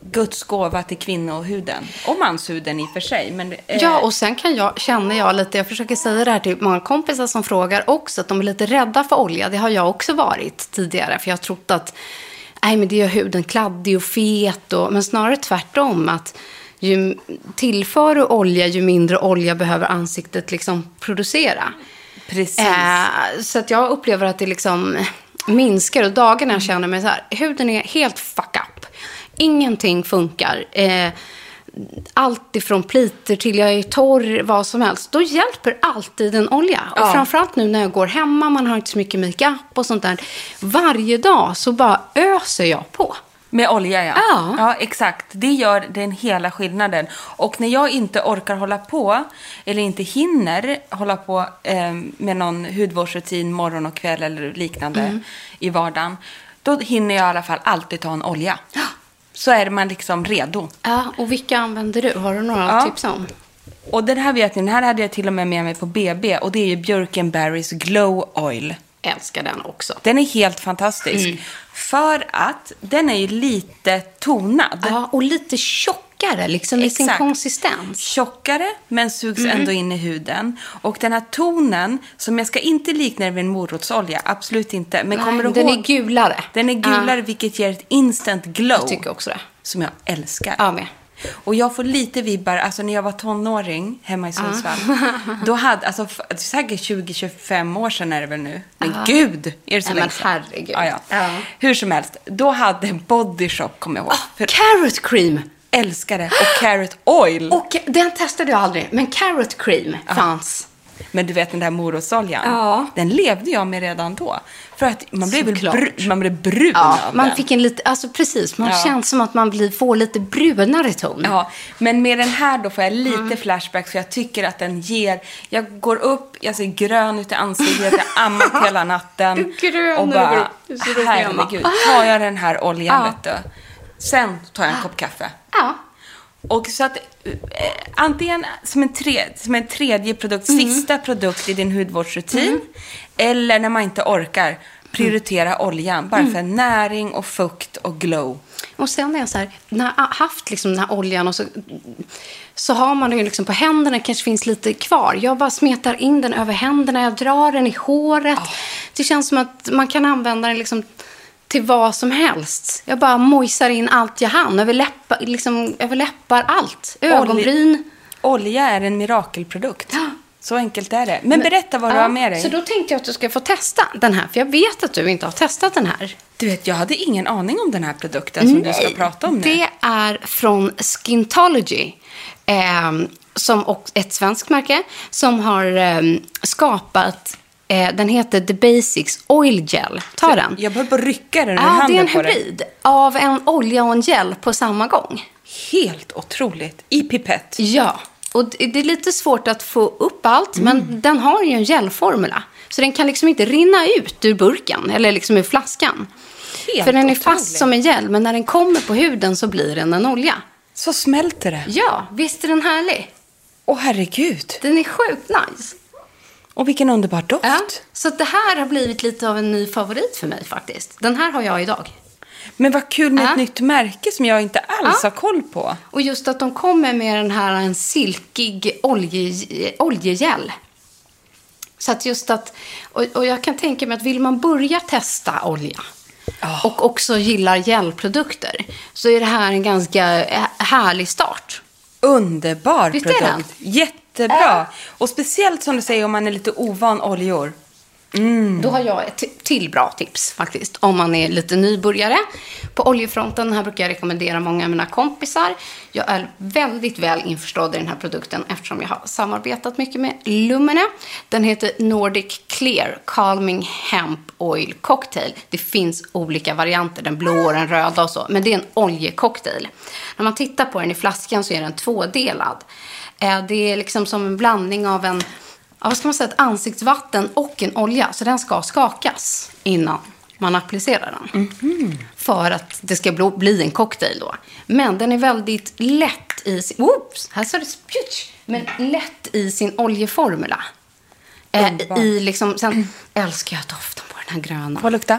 Guds gåva till kvinnohuden. Och manshuden i och för sig. Men, eh, Ja, och sen kan jag, känner jag lite, jag försöker säga det här till många kompisar som frågar också, att de är lite rädda för olja. Det har jag också varit tidigare, för jag har trott att nej, men det gör huden kladdig och fet. Och, men snarare tvärtom, att ju tillför du olja, ju mindre olja behöver ansiktet liksom producera. Precis. Eh, så att jag upplever att det liksom minskar. Och dagarna jag känner mig så här, huden är helt fuck up. Ingenting funkar. Eh, allt ifrån pliter till jag är torr, vad som helst. Då hjälper alltid en olja. Och Ja. framförallt nu när jag går hemma, man har inte så mycket makeup och sånt där. Varje dag så bara öser jag på. Med olja, ja. Ja. Ja, exakt. Det gör den hela skillnaden. Och när jag inte orkar hålla på, eller inte hinner hålla på eh, med någon hudvårdsrutin morgon och kväll eller liknande Mm. i vardagen, då hinner jag i alla fall alltid ta en olja. Så är man liksom redo. Ja, och vilka använder du? Har du några Ja. tips om? Och den här vet ni, den här hade jag till och med med mig på BB och det är ju Björkenberrys Glow Oil. Älskar den också. Den är helt fantastisk. Mm. För att den är ju lite tonad. Ja, och lite tjockare liksom i sin konsistens. tjockare men sugs Mm. ändå in i huden. Och den här tonen, som jag ska inte likna vid en morotsolja, absolut inte. Men kommer du den ihåg? är gulare. Den är gulare vilket ger ett instant glow. Jag tycker också det. Som jag älskar. Ja, med. Och jag får lite vibbar, alltså när jag var tonåring hemma i Sundsvall. Då hade, alltså säkert 20-25 år sedan är det väl nu. Men gud, är det så Nej, länge men sedan? herregud. Ja, ja. Ja. Hur som helst, då hade Body Shop, kommer jag ihåg. För Carrot cream. älskade och Carrot Oil. Och den testade jag aldrig, men carrot cream fanns. Men du vet den där morotsoljan, Ja. den levde jag med redan då. För att man blev, bru- man blev brun Ja, av man den. fick en lite, alltså precis, man Ja. känns som att man blir, får lite brunare ton. Ja, men med den här då får jag lite Mm. flashback för jag tycker att den ger... Jag går upp, jag ser grön ut i ansiktet, jag ammat hela natten. Grön och bara, herregud, tar jag den här oljan Ja. vet du. Sen tar jag en kopp kaffe. Ja. Och så att eh, antingen som en, tre, som en tredje produkt, sista produkt i din hudvårdsrutin. Eller när man inte orkar, prioritera oljan. Bara för näring och fukt och glow. Och sen är jag så här, när jag har haft liksom den här oljan och så, så har man den ju liksom på händerna, kanske finns lite kvar. Jag bara smetar in den över händerna, jag drar den i håret. Det känns som att man kan använda den liksom till vad som helst. Jag bara mojsar in allt jag hann, över läppar, liksom, över läppar allt. Ögonbryn. Olja är en mirakelprodukt. Så enkelt är det. Men berätta vad du Ja, har med dig. Så då tänkte jag att du ska få testa den här, för jag vet att du inte har testat den här. Du vet, jag hade ingen aning om den här produkten som du ska prata om nu. Det är från Skintology. Eh, som ett svenskt märke som har eh, skapat, eh, den heter The Basics Oil Gel. Ta den. Jag börjar på att rycka den ur Ja, det är handen en hybrid av en olja och en gel på samma gång. Helt otroligt. I pipett. Ja, och det är lite svårt att få upp allt, Mm. men den har ju en gelformula. Så den kan liksom inte rinna ut ur burken eller liksom ur flaskan. Helt För den är otroligt. fast som en gel, men när den kommer på huden så blir den en olja. Så smälter det. Ja, visst är den härlig? Åh herregud. Den är sjukt nice. Och vilken underbar doft. Ja, så det här har blivit lite av en ny favorit för mig faktiskt. Den här har jag idag. Men vad kul med Ja. ett nytt märke som jag inte alls Ja. har koll på. Och just att de kommer med den här en silkig olje, oljegel. Så att just att, och, och jag kan tänka mig att vill man börja testa olja och också gillar gelprodukter så är det här en ganska eh, härlig start. Underbar Visst är den? Jättebra. Och speciellt som du säger om man är lite ovan oljor. Då har jag ett till bra tips faktiskt. Om man är lite nybörjare på oljefronten. Här brukar jag rekommendera många av mina kompisar. Jag är väldigt väl införstådd i den här produkten eftersom jag har samarbetat mycket med Lumene. Den heter Nordic Clear Calming Hemp Oil Cocktail. Det finns olika varianter, den blå och den röda och så. Men det är en oljecocktail. När man tittar på den i flaskan så är den tvådelad. Eh, Det är liksom som en blandning av en vad ska man säga, ett ansiktsvatten och en olja. Så den ska skakas innan man applicerar den. För att det ska bli- en cocktail då. Men den är väldigt lätt i sin... Oops, här står det spjutsch. Men lätt i sin oljeformula. Eh. I liksom, sen älskar jag doften på den här gröna. Får lukta?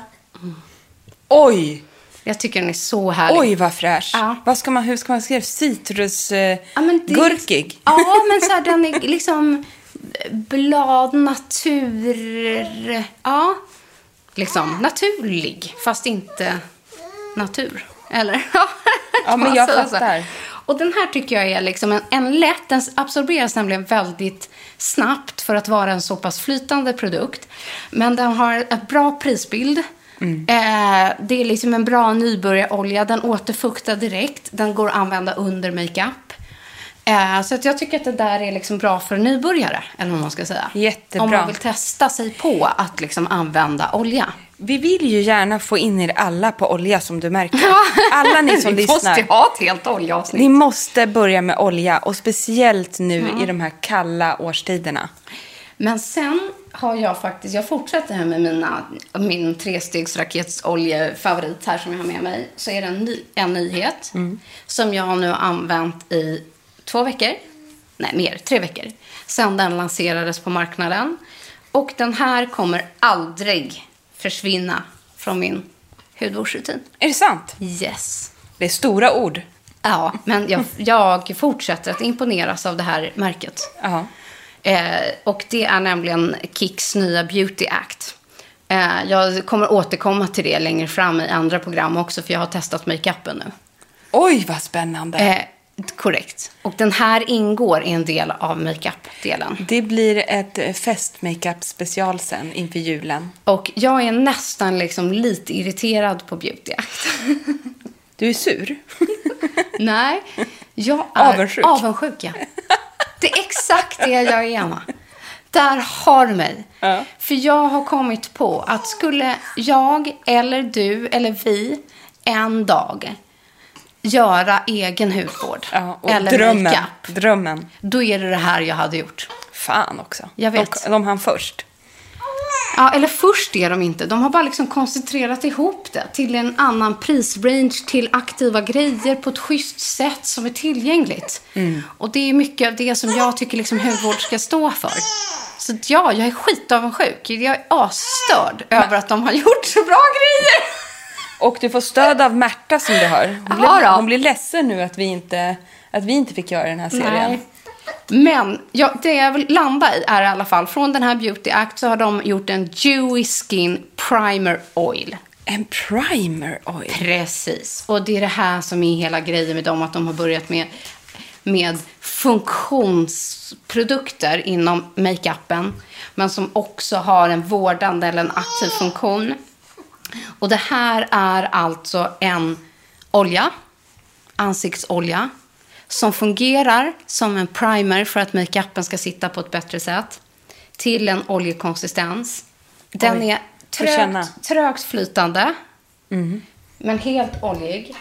Oj! Jag tycker den är så härlig. Oj, vad fräsch. Ja. Vad ska man, hur ska man skriva? Citrus... Eh, Ja, men? Ja, men så här, den är liksom blad, natur... Ja, liksom naturlig, fast inte natur. Eller? Ja, men jag fattar. Och den här tycker jag är liksom en, en lätt, den absorberas nämligen väldigt snabbt för att vara en så pass flytande produkt. Men den har ett bra prisbild. Eh, det är liksom en bra nybörjarolja. Den återfuktar direkt. Den går att använda under makeup. Eh, så att jag tycker att det där är liksom bra för nybörjare, eller vad man ska säga. Jättebra. Om man vill testa sig på att liksom använda olja. Vi vill ju gärna få in er alla på olja som du märker. Alla ni som Vi lyssnar. måste ha ett helt oljeavsnitt. Ni måste börja med olja och speciellt nu Mm. i de här kalla årstiderna. Men sen har jag faktiskt, jag fortsätter här med mina, min trestegsraketsoljefavorit här som jag har med mig. Så är det en, ny, en nyhet som jag nu har använt i två veckor. Nej, mer, tre veckor. Sen den lanserades på marknaden. Och den här kommer aldrig försvinna från min hudvårdsrutin. Är det sant? Yes. Det är stora ord. Ja, men jag, jag fortsätter att imponeras av det här märket. Ja. Eh, och det är nämligen Kicks nya Beauty Act. Eh, jag kommer återkomma till det längre fram i andra program också, för jag har testat makeupen nu. Oj, vad spännande. Eh, korrekt. Och den här ingår i en del av makeup-delen. Det blir ett eh, fest-makeup special sen inför julen. Och jag är nästan liksom lite irriterad på Beauty Act. Du är sur? Nej, jag är Avundsjuk. avundsjuk ja. Det är exakt det jag är, Anna. Där har du mig. För jag har kommit på att skulle jag eller du eller vi en dag göra egen hudvård Ja, och eller drömmen. makeup, Drömmen. då är det det här jag hade gjort. Fan också. Jag vet. De, de hann först. Ja, eller först är de inte. De har bara liksom koncentrerat ihop det till en annan prisrange, till aktiva grejer på ett schysst sätt som är tillgängligt. Mm. Och det är mycket av det som jag tycker liksom hudvård ska stå för. Så ja, jag är skitavundsjuk. Jag är asstörd över att de har gjort så bra grejer. Och du får stöd av Märta som du hör. Hon, Ja blir, hon blir ledsen nu att vi inte, att vi inte fick göra den här serien. Nej. Men ja, det jag vill landa i är i alla fall, från den här Beauty Act så har de gjort en Dewy Skin Primer Oil. En primer oil. Precis. Och det är det här som är hela grejen med dem, att de har börjat med, med funktionsprodukter inom makeupen, men som också har en vårdande eller en aktiv funktion. Och det här är alltså en olja, ansiktsolja, som fungerar som en primer för att makeupen ska sitta på ett bättre sätt, till en oljekonsistens. Den Oj, är trögt, trögt flytande, men helt oljig.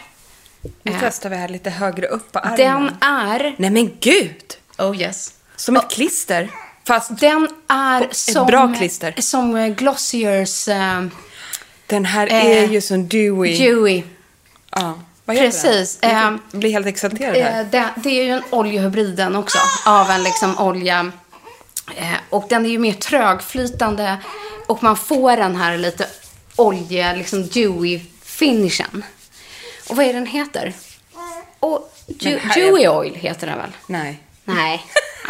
Nu testar vi här lite högre upp på armen. Den är... Nej men gud! Oh yes. Som ett klister. Fast Den är Ett som... bra klister. Som eh, Glossiers uh, den här Eh, är ju som dewy. Dewy. ja. Vad Precis. Den? ehm, Jag blir helt exalterad här. Eh, det, det är ju en oljehybriden också, av en liksom olja. Eh, och den är ju mer trögflytande och man får den här lite olje, liksom dewy finishen. Och vad är den heter? Och du, här är- dewy oil heter den väl? Nej. Nej.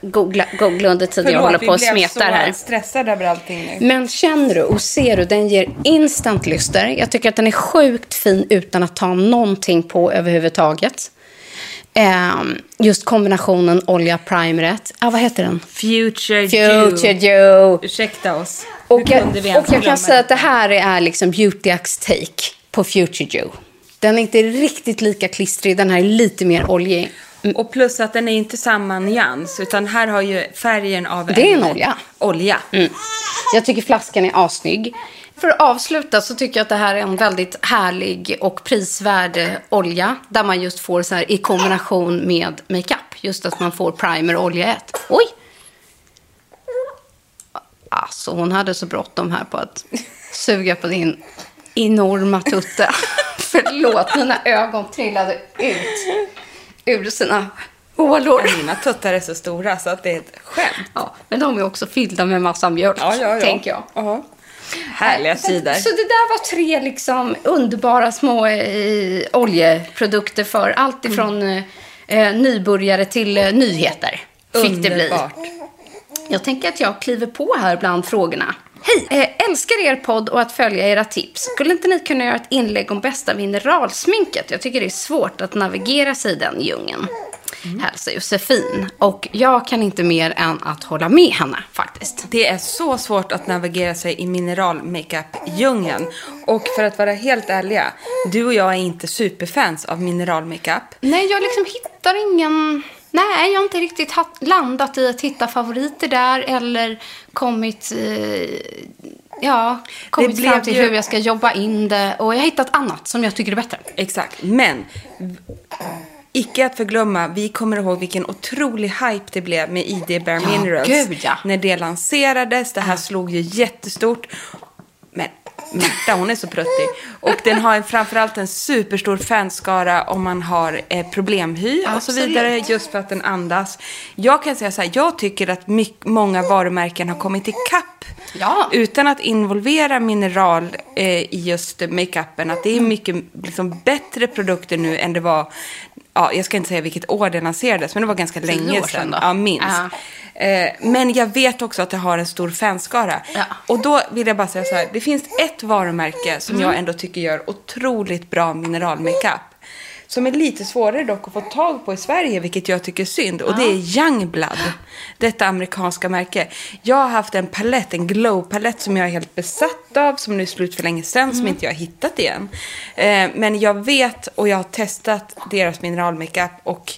Googla, googla under tiden jag håller på och smetar här. stressade över allting nu. Men känner du och ser du, den ger instant lyster. Jag tycker att den är sjukt fin utan att ta någonting på överhuvudtaget. Ehm, just kombinationen olja primeret. Ah, vad heter den? Future, Future. Dew. Ursäkta oss. Och Hur jag, och jag kan säga att det? här är liksom Beauty Axe take på Future Dew. Den är inte riktigt lika klistrig, den här är lite mer oljig. Och plus att den är inte samma nyans, utan här har ju färgen av Det är en olja. Olja. Jag tycker flaskan är asnygg. För att avsluta så tycker jag att det här är en väldigt härlig och prisvärd olja. Där man just får så här i kombination med makeup. Just att man får primer och olja i ett. Oj! Alltså hon hade så bråttom här på att suga på din enorma tutte. Förlåt, mina ögon trillade ut ur sina hålor. Mina tuttar är så stora så att det är ett skämt. Ja, men de är också fyllda med massa mjölk, tänker jag. Ja. Härliga Så- sidor. Så det där var tre liksom underbara små eh, oljeprodukter för allt ifrån eh, eh, nybörjare till eh, nyheter. Fick det bli. Underbart. Jag tänker att jag kliver på här bland frågorna. Hej! Eh, älskar er podd och att följa era tips. Skulle inte ni kunna göra ett inlägg om bästa mineralsminket? Jag tycker det är svårt att navigera sig i den djungeln. Hälsar Josefin. Och jag kan inte mer än att hålla med henne faktiskt. Det är så svårt att navigera sig i mineral-makeup-djungeln. Och för att vara helt ärliga, du och jag är inte superfans av mineral-makeup. Nej, jag liksom hittar ingen... Nej, jag har inte riktigt landat i att hitta favoriter där eller kommit, eh, ja, kommit fram till ju- hur jag ska jobba in det. Och jag har hittat annat som jag tycker är bättre. Exakt. Men, icke att förglömma, vi kommer ihåg vilken otrolig hype det blev med ID Bare Ja, Minerals. gud, ja. När det lanserades, det här slog ju jättestort. Märta, hon är så pruttig. Och den har en- framförallt en superstor fanskara om man har eh, problemhy och så Absolut. vidare. Just för att den andas. Jag kan säga så här, jag tycker att myck- många varumärken har kommit ikapp. Ja. Utan att involvera mineral eh, i just makeupen. Att det är mycket liksom, bättre produkter nu än det var, ja, jag ska inte säga vilket år den lanserades, men det var ganska länge sedan sedan. Ja, minst. Ja. Eh, men jag vet också att det har en stor fanskara. Ja. Och då vill jag bara säga så här, det finns ett varumärke som Mm. jag ändå tycker gör otroligt bra mineralmakeup. Som är lite svårare dock att få tag på i Sverige, vilket jag tycker är synd. Och det är Youngblood. Detta amerikanska märke. Jag har haft en palett, en glow-palett som jag är helt besatt av. Som nu är slut för länge sedan, som inte jag har hittat igen. Eh, men jag vet och jag har testat deras mineralmakeup. Och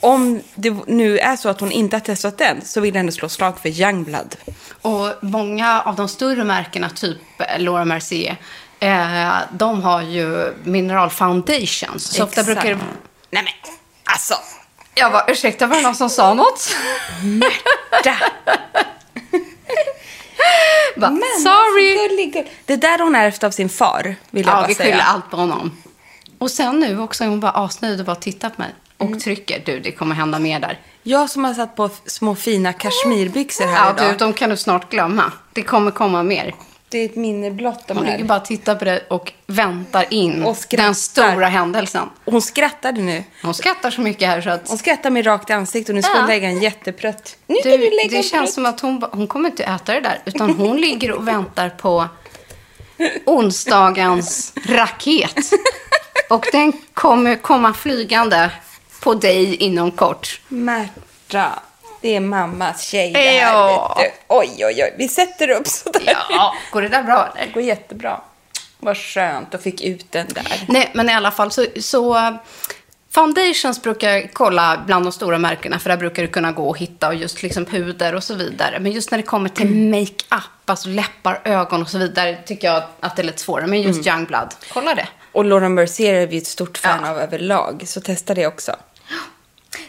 om det nu är så att hon inte har testat den så vill jag ändå slå slag för Youngblood. Och många av de större märkena, typ Laura Mercier, eh, de har ju mineral foundations. Så ofta brukar det... Nej men, alltså. Jag bara, ursäkta, var det någon som sa något? Märta. Bara, Men, Sorry! gullig, gull. Det där hon ärvt av sin far, vill jag Ja, bara vi säga. skyller allt på honom. Och sen nu också, hon bara asnöjd och bara tittar på mig. Och trycker. Du, det kommer hända mer där. Jag som har satt på små fina kashmirbyxor här Ja, idag. du, de kan du snart glömma. Det kommer komma mer. Det är ett minne blott om Hon det ligger här. bara och tittar på det och väntar in Och den stora händelsen. Hon skrattade nu. Hon skrattar så mycket här så att... Hon skrattar mig rakt i ansiktet och nu ska Ja. hon lägga en jätteprutt. Nu Du, du lägga det en känns prutt. som att hon, hon kommer inte äta det där. Utan hon ligger och väntar på onsdagens raket. Och den kommer komma flygande på dig inom kort. Märta, det är mammas tjej det här, Ja. vet du. Oj, oj, oj. Vi sätter upp sådär. Ja, går det där bra eller? Det går jättebra. Vad skönt att fick ut den där. Nej, men i alla fall så, så Foundations brukar jag kolla bland de stora märkena för där brukar det kunna gå att hitta och just liksom puder och så vidare. Men just när det kommer till makeup, alltså läppar, ögon och så vidare tycker jag att det är lite svårare. Men just Youngblood, kolla det. Och Lauren Mercier är vi ett stort fan Ja. av överlag, så testa det också.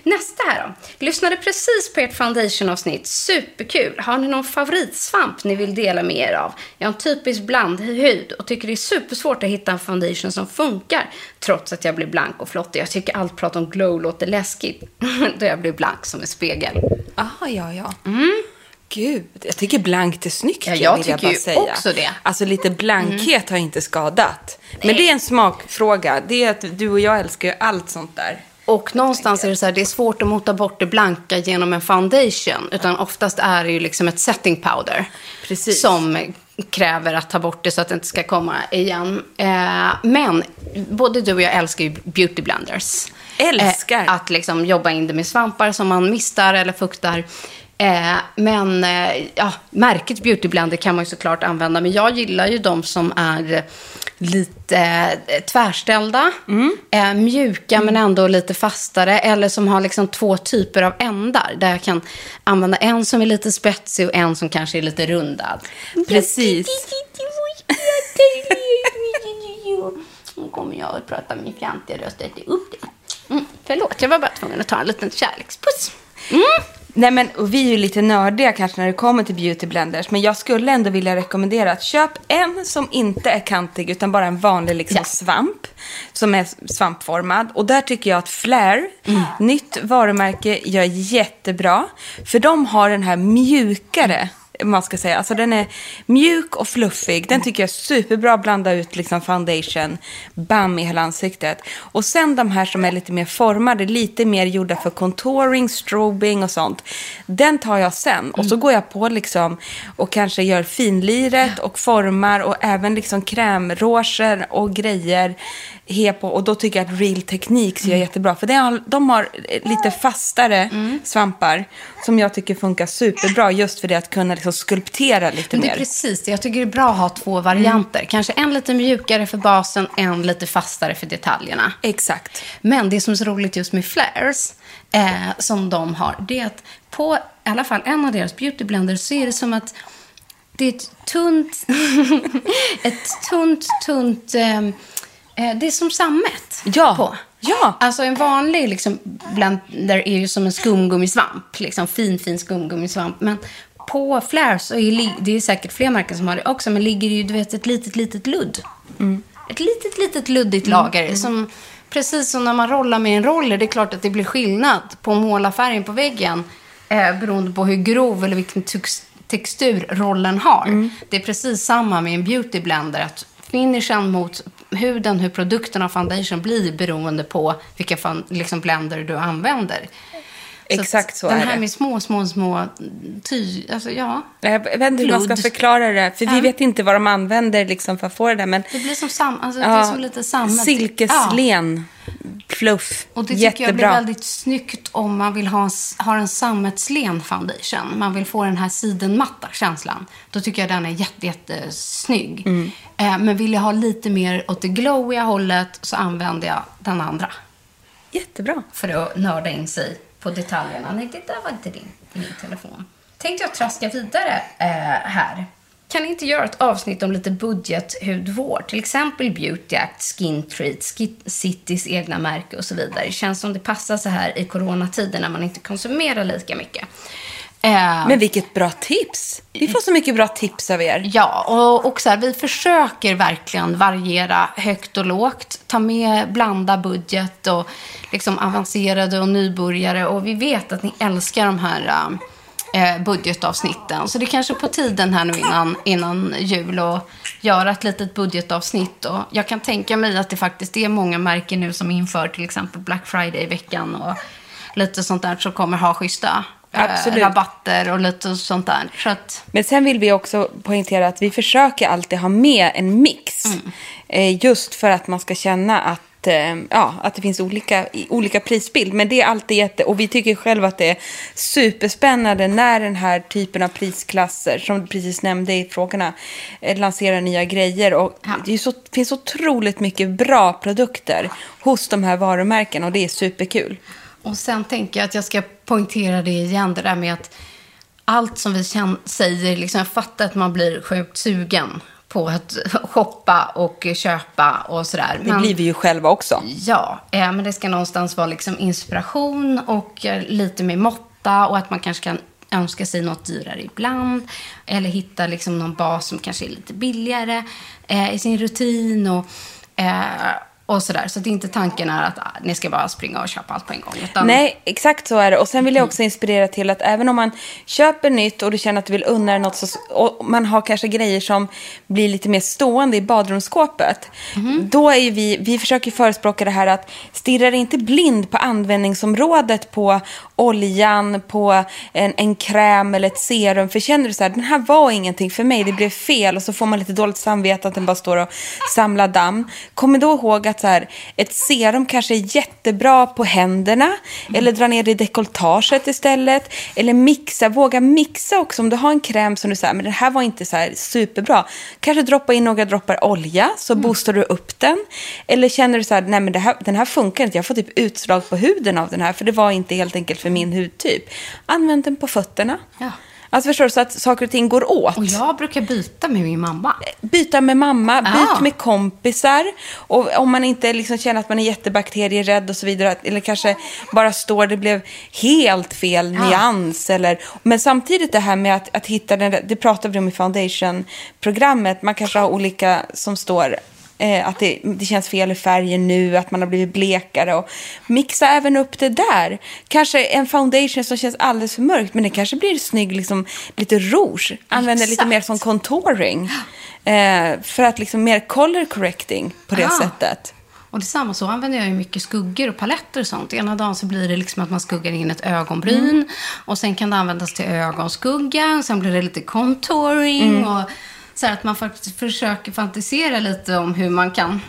Nästa här då. Lyssnade precis på ert foundation-avsnitt. Superkul. Har ni någon favoritsvamp ni vill dela med er av? Jag har en typisk blandhud och tycker det är supersvårt att hitta en foundation som funkar. Trots att jag blir blank och flottig. Jag tycker allt prat om glow låter läskigt. Då jag blir blank som en spegel. Ah, ja, ja. Gud, jag tycker blankt är snyggt. Ja, jag tycker bara ju säga. också det. Alltså lite blankhet har inte skadat. Men det är en smakfråga. Det är att du och jag älskar ju allt sånt där. Och någonstans är det så här, det är svårt att mota bort det blanka genom en foundation. Utan oftast är det ju liksom ett setting powder. Precis. Som kräver att ta bort det så att det inte ska komma igen. Eh, men både du och jag älskar ju beauty blenders. Älskar. Eh, att liksom jobba in det med svampar som man mistar eller fuktar. Eh, men eh, ja, märket Beauty Blender kan man ju såklart använda. Men jag gillar ju de som är lite eh, tvärställda. Eh, mjuka men ändå lite fastare. Eller som har liksom två typer av ändar. Där jag kan använda en som är lite spetsig och en som kanske är lite rundad. Precis. Nu kommer jag att prata min fjantiga röst och äta upp det. Mm, förlåt, jag var bara tvungen att ta en liten kärlekspuss. Nej men och vi är ju lite nördiga kanske när det kommer till beauty blenders. Men jag skulle ändå vilja rekommendera att köp en som inte är kantig utan bara en vanlig liksom Ja. svamp. Som är svampformad. Och där tycker jag att Flair, nytt varumärke, gör jättebra. För de har den här mjukare man ska säga. Alltså den är mjuk och fluffig. Den tycker jag är superbra att blanda ut liksom foundation, bam i hela ansiktet. Och sen de här som är lite mer formade, lite mer gjorda för contouring, strobing och sånt. Den tar jag sen. Och så går jag på liksom och kanske gör finliret och formar och även liksom krämroger och grejer. He på, och då tycker jag att Real Techniques gör jättebra. För har, de har lite fastare svampar som jag tycker funkar superbra just för det att kunna liksom skulptera lite Men det är mer. precis det. Jag tycker det är bra att ha två varianter. Kanske en lite mjukare för basen, en lite fastare för detaljerna. Exakt. Men det som är så roligt just med flares, eh, som de har, det är att på i alla fall en av deras beauty blenders så är det som att det är ett tunt, ett tunt, tunt, eh, det är som sammet Ja. på. Ja. Alltså en vanlig liksom, blender är ju som en skumgummisvamp, liksom fin, fin skumgummisvamp. Men på flares så är det är säkert fler märken som har det också, men ligger det ju du vet, ett litet, litet ludd. Ett litet, litet luddigt lager. Som, precis som när man rollar med en roller, det är klart att det blir skillnad på att måla färgen på väggen eh, beroende på hur grov eller vilken textur rollen har. Det är precis samma med en beauty blender. Att finishen mot huden, hur produkten av foundation blir beroende på vilka liksom blender du använder. Exakt att så Den är här det. med små, små, små ty... Alltså, ja. Jag vet inte hur man ska förklara det, för vi Ja. vet inte vad de använder liksom för att få det där. Men Det blir som, sam, alltså, det är som lite sammet. Ja. Silkeslen, fluff, Och det tycker jag blir jättebra. väldigt snyggt om man vill ha en, ha en sammetslen foundation. Man vill få den här sidenmatta känslan. Då tycker jag den är jätte, jättesnygg. Mm. Eh, men vill jag ha lite mer åt det glowiga hållet så använder jag den andra. Jättebra. För att nörda in sig på detaljerna. Nej, det där var inte din, din telefon. Tänkte jag traska vidare eh, här. Kan ni inte göra ett avsnitt om lite budgethudvård? Till exempel Beauty Act, Skin Treat, Skin Citys egna märke och så vidare. Det känns som det passar så här i coronatider när man inte konsumerar lika mycket. Eh, Men vilket bra tips! Vi får så mycket bra tips av er. Ja, och, och så här, vi försöker verkligen variera högt och lågt. Ta med, blanda budget och liksom avancerade och nybörjare. Och vi vet att ni älskar de här eh, budgetavsnitten. Så det är kanske på tiden här nu innan, innan jul och göra ett litet budgetavsnitt. Och jag kan tänka mig att det faktiskt är många märken nu som inför till exempel Black Friday i veckan och lite sånt där som kommer ha schyssta eh, Absolut. rabatter och lite sånt där. Så att, Men sen vill vi också poängtera att vi försöker alltid ha med en mix. Eh, just för att man ska känna att, eh, ja, att det finns olika, olika prisbild. Men det är alltid jätte... Och vi tycker själva att det är superspännande när den här typen av prisklasser, som du precis nämnde i frågorna, eh, lanserar nya grejer. Och Ja. det så, finns otroligt mycket bra produkter hos de här varumärkena och det är superkul. Och sen tänker jag att jag ska poängtera det igen, det där med att allt som vi säger, liksom, jag fattar att man blir sjukt sugen på att shoppa och köpa och sådär. Det blir vi ju själva också. Ja, eh, men det ska någonstans vara liksom inspiration och eh, lite mer måtta och att man kanske kan önska sig något dyrare ibland. Eller hitta liksom någon bas som kanske är lite billigare eh, i sin rutin och, eh, och sådär. Så det är inte tanken är att ah, ni ska bara springa och köpa allt på en gång. Utan, Nej, exakt så är det. Och sen vill jag också inspirera till att även om man köper nytt och du känner att du vill unna dig något så, och man har kanske grejer som blir lite mer stående i badrumsskåpet. Då är vi, vi försöker förespråka det här att stirra dig inte blind på användningsområdet på oljan, på en, en kräm eller ett serum. För känner du så här, den här var ingenting för mig, det blev fel och så får man lite dåligt samvete att den bara står och samlar damm. Kom då ihåg att så här, ett serum kanske är jättebra på händerna eller dra ner det i dekolletaget istället. Eller mixa, våga mixa också. Om du har en kräm som du säger, men det här var inte så här superbra. Kanske droppa in några droppar olja så boostar du upp den. Eller känner du så här, nej men det här, den här funkar inte, jag får typ utslag på huden av den här för det var inte helt enkelt för min hudtyp. Använd den på fötterna. Ja. Alltså förstår du, så att saker och ting går åt Och jag brukar byta med min mamma. byta med mamma, byt Ah. med kompisar. Och om man inte liksom känner att man är jättebakterierädd och så vidare, eller kanske bara står det blev helt fel nyans. Eller, men samtidigt det här med att, att hitta den, det pratar vi om i foundation-programmet, man kanske har olika som står eh, att det, det känns fel i färgen nu, att man har blivit blekare. Och mixa även upp det där. Kanske en foundation som känns alldeles för mörkt, men det kanske blir snygg, liksom, lite rouge. Använder lite mer som contouring. Eh, för att liksom mer color correcting på det Ah. sättet. Och detsamma så använder jag ju mycket skuggor och paletter och sånt. Ena dagen så blir det liksom att man skuggar in ett ögonbryn. Och sen kan det användas till ögonskugga. Sen blir det lite contouring. Och så här att man faktiskt försöker fantisera lite om hur man kan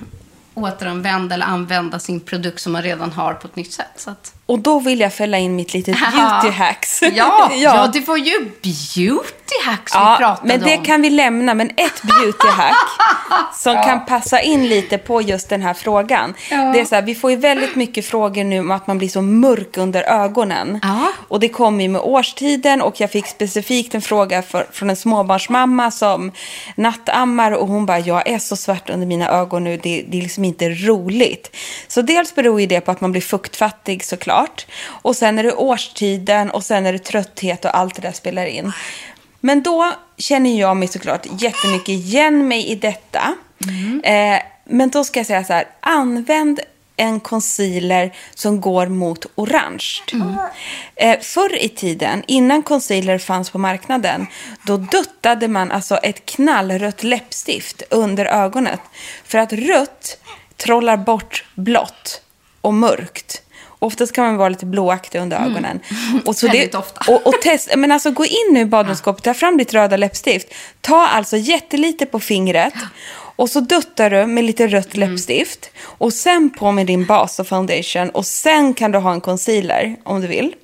återanvända eller använda sin produkt som man redan har på ett nytt sätt. Så att... Och då vill jag fälla in mitt litet beauty hacks. Ja, ja. det var ju beauty hacks vi Ja, pratade men det om. kan vi lämna. Men ett beauty hack som kan passa in lite på just den här frågan. Det är så här, vi får ju väldigt mycket frågor nu om att man blir så mörk under ögonen. Ja. Och det kommer ju med årstiden och jag fick specifikt en fråga för, från en småbarnsmamma som nattammar och hon bara, jag är så svart under mina ögon nu, det, det är liksom inte roligt. Så dels beror ju det på att man blir fuktfattig såklart. Och sen är det årstiden och sen är det trötthet och allt det där spelar in. Men då känner jag mig såklart jättemycket igen mig i detta. Eh, men då ska jag säga så här, använd en concealer som går mot orange. Eh, förr i tiden, innan concealer fanns på marknaden, då duttade man alltså ett knallrött läppstift under ögonet. För att rött trollar bort blått och mörkt. Oftast kan man vara lite blåaktig under ögonen. Och så Väldigt det, ofta. Och, och test, men alltså gå in nu i badrumsskåpet, ta fram ditt röda läppstift. Ta alltså jättelite på fingret. Och så duttar du med lite rött läppstift. Och sen på med din bas och foundation. Och sen kan du ha en concealer om du vill.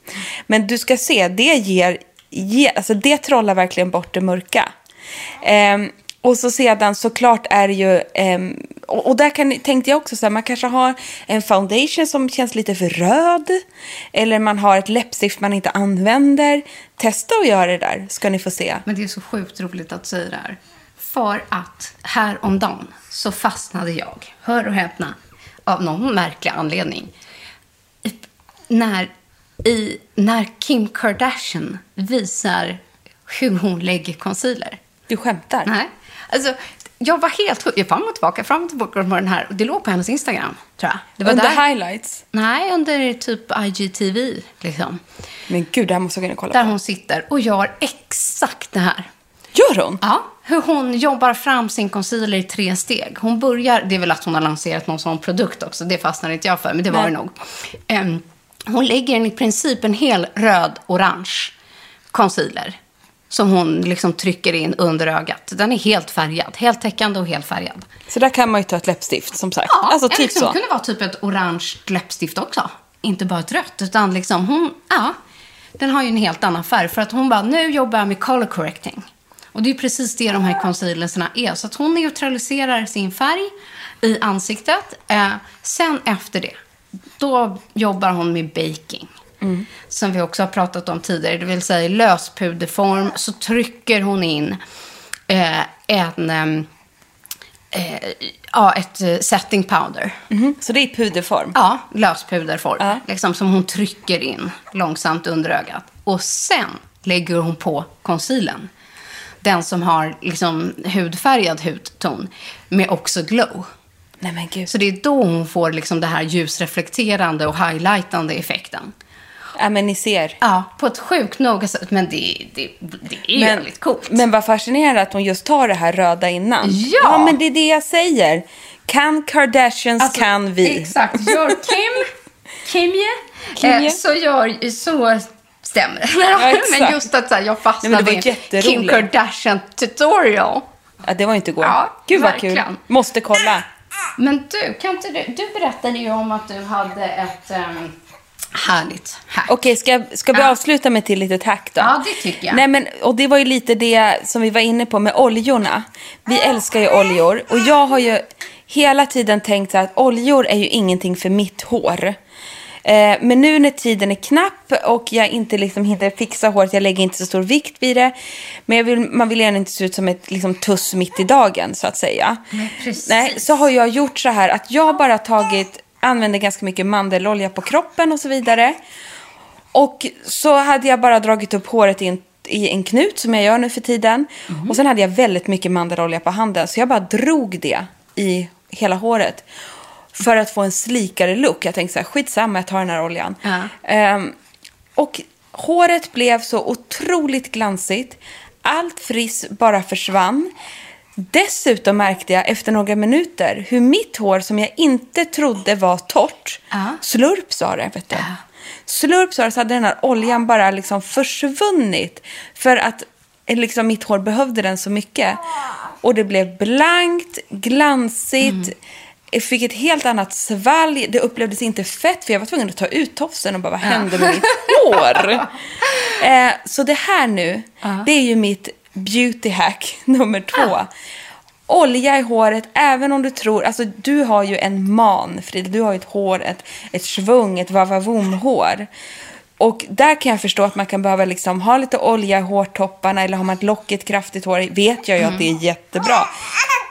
Men du ska se, det ger, ge, alltså det trollar verkligen bort det mörka. Ehm, Och så sedan såklart är det ju, ehm, och, och där kan, tänkte jag också så här, man kanske har en foundation som känns lite för röd. Eller man har ett läppstift man inte använder. Testa att göra det där, ska ni få se. Men det är så sjukt roligt att säga det här. För att häromdagen så fastnade jag, hör och häpna, av någon märklig anledning. När, i, när Kim Kardashian visar hur hon lägger concealer. Du skämtar? Nej. Alltså, jag var helt hooked. Jag fram och tillbaka, fram och tillbaka med den här. Det låg på hennes Instagram, tror jag. Det var Under där, highlights? Nej, under typ IGTV, liksom. Men gud, det här måste jag kunna kolla Där på. hon sitter och gör exakt det här. Gör hon? Ja, hur hon jobbar fram sin concealer i tre steg. Hon börjar, det är väl att hon har lanserat någon sån produkt också, det fastnar inte jag för, men det var Nej. det nog. Ehm, hon lägger en, i princip en hel röd-orange concealer som hon liksom trycker in under ögat. Den är helt färgad, helt täckande och helt färgad. Så där kan man ju ta ett läppstift, som sagt. Ja, alltså eller typ liksom, så. Det kunde vara typ ett orange läppstift också. Inte bara ett rött, utan liksom hon, ja. Den har ju en helt annan färg. För att hon bara, nu jobbar jag med color correcting. Och det är precis det de här concealerserna är. Så att hon neutraliserar sin färg i ansiktet. Eh, sen efter det, då jobbar hon med baking. Som vi också har pratat om tidigare. Det vill säga i löspuderform så trycker hon in eh, en... ehm, eh, ja, ett eh, setting powder. Mhm. Så det är puderform? Ja, löspuderform. Ja. Liksom som hon trycker in långsamt under ögat. Och sen lägger hon på concealern. Den som har liksom hudfärgad hudton med också glow. Nej men gud. Så det är då hon får liksom det här ljusreflekterande och highlightande effekten. Ja, men ni ser. Ja, på ett sjukt noga sätt. Men det, det, det är ju väldigt coolt. Men vad fascinerande att hon just tar det här röda innan. Ja! Ja, men det är det jag säger. Kan Kardashians Alltså, kan vi. Exakt. Gör Kim, Kimje, Kimje. Eh, så, gör, så stämmer det. Ja. Men just att så här, jag men fastnade i. Kim Kardashian tutorial. Ja, det var inte igår. Ja, Gud vad verkligen. kul. Måste kolla. Men du, kan inte du, du berättade ju om att du hade ett um, härligt hack. Okej, ska, ska vi Ja. avsluta med till litet hack då? Ja, det tycker jag. Nej, men, och det var ju lite det som vi var inne på med oljorna. Vi älskar ju oljor. Och jag har ju hela tiden tänkt att oljor är ju ingenting för mitt hår. Eh, men nu när tiden är knapp och jag inte liksom hinner fixa håret, jag lägger inte så stor vikt vid det. Men vill, man vill gärna inte se ut som ett liksom, tuss mitt i dagen så att säga. Nej, precis. Nej, så har jag gjort så här att jag bara tagit, använder ganska mycket mandelolja på kroppen och så vidare. Och så hade jag bara dragit upp håret i en, i en knut som jag gör nu för tiden. Och sen hade jag väldigt mycket mandelolja på handen. Så jag bara drog det i hela håret. För att få en slikare look. Jag tänkte så här, skitsamma, jag tar den här oljan. Ja. Ehm, och håret blev så otroligt glansigt. Allt friss bara försvann. Dessutom märkte jag efter några minuter hur mitt hår som jag inte trodde var torrt, Ja. slurp sa det, vet du. Slurp sa det, så hade den här oljan bara liksom försvunnit. För att eh, liksom, mitt hår behövde den så mycket. Och det blev blankt, glansigt. Jag fick ett helt annat svalg. Det upplevdes inte fett, för jag var tvungen att ta ut tofsen och bara, vad hände med mitt hår? Eh, så det här nu, det är ju mitt beauty hack nummer två. Olja i håret, även om du tror... Alltså, du har ju en man, Frida. Du har ju ett hår, ett, ett svung, ett vavavoom-hår. Och där kan jag förstå att man kan behöva liksom ha lite olja i hårtopparna eller har man ett lockigt, kraftigt hår vet jag ju att det är jättebra.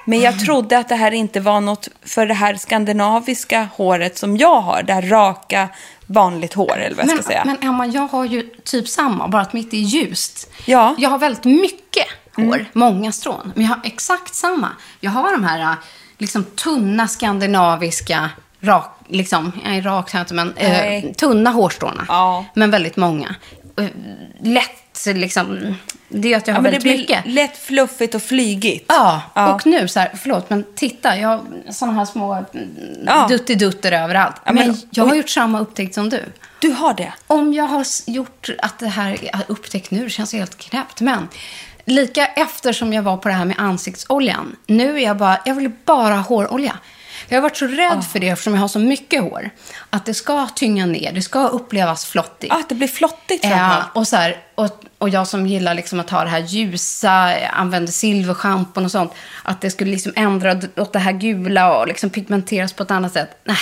Men jag trodde att det här inte var något för det här skandinaviska håret som jag har. Det här raka, vanligt hår eller vad jag Men, ska säga. men Emma, jag har ju typ samma, bara att mitt är ljust. Ja. Mm. Jag har väldigt mycket hår, många strån. Men jag har exakt samma. Jag har de här liksom tunna skandinaviska, rak, liksom, nej rakt inte, men eh, tunna hårstråna. Ja. Men väldigt många. Eh, lätt liksom, det är att jag har Ja, men det väldigt blir mycket. lätt fluffigt och flygigt. Ja, Ja. och nu så här, förlåt, men titta, jag har sådana här små mm, Ja. duttidutter överallt. Ja, men, men- jag har och- gjort samma upptäckt som du. Du har det? Om jag har gjort att det här är upptäckt nu, det känns helt knäppt. Men lika efter som jag var på det här med ansiktsoljan. Nu är jag bara, jag vill bara ha hårolja. Jag har varit så rädd för det eftersom jag har så mycket hår. Att det ska tynga ner, det ska upplevas flottigt. Ah, att det blir flottigt Ja, framför. och, så här, och, och jag som gillar liksom att ha det här ljusa, använder silverschampon och sånt. Att det skulle liksom ändra åt det här gula och liksom pigmenteras på ett annat sätt. Nej,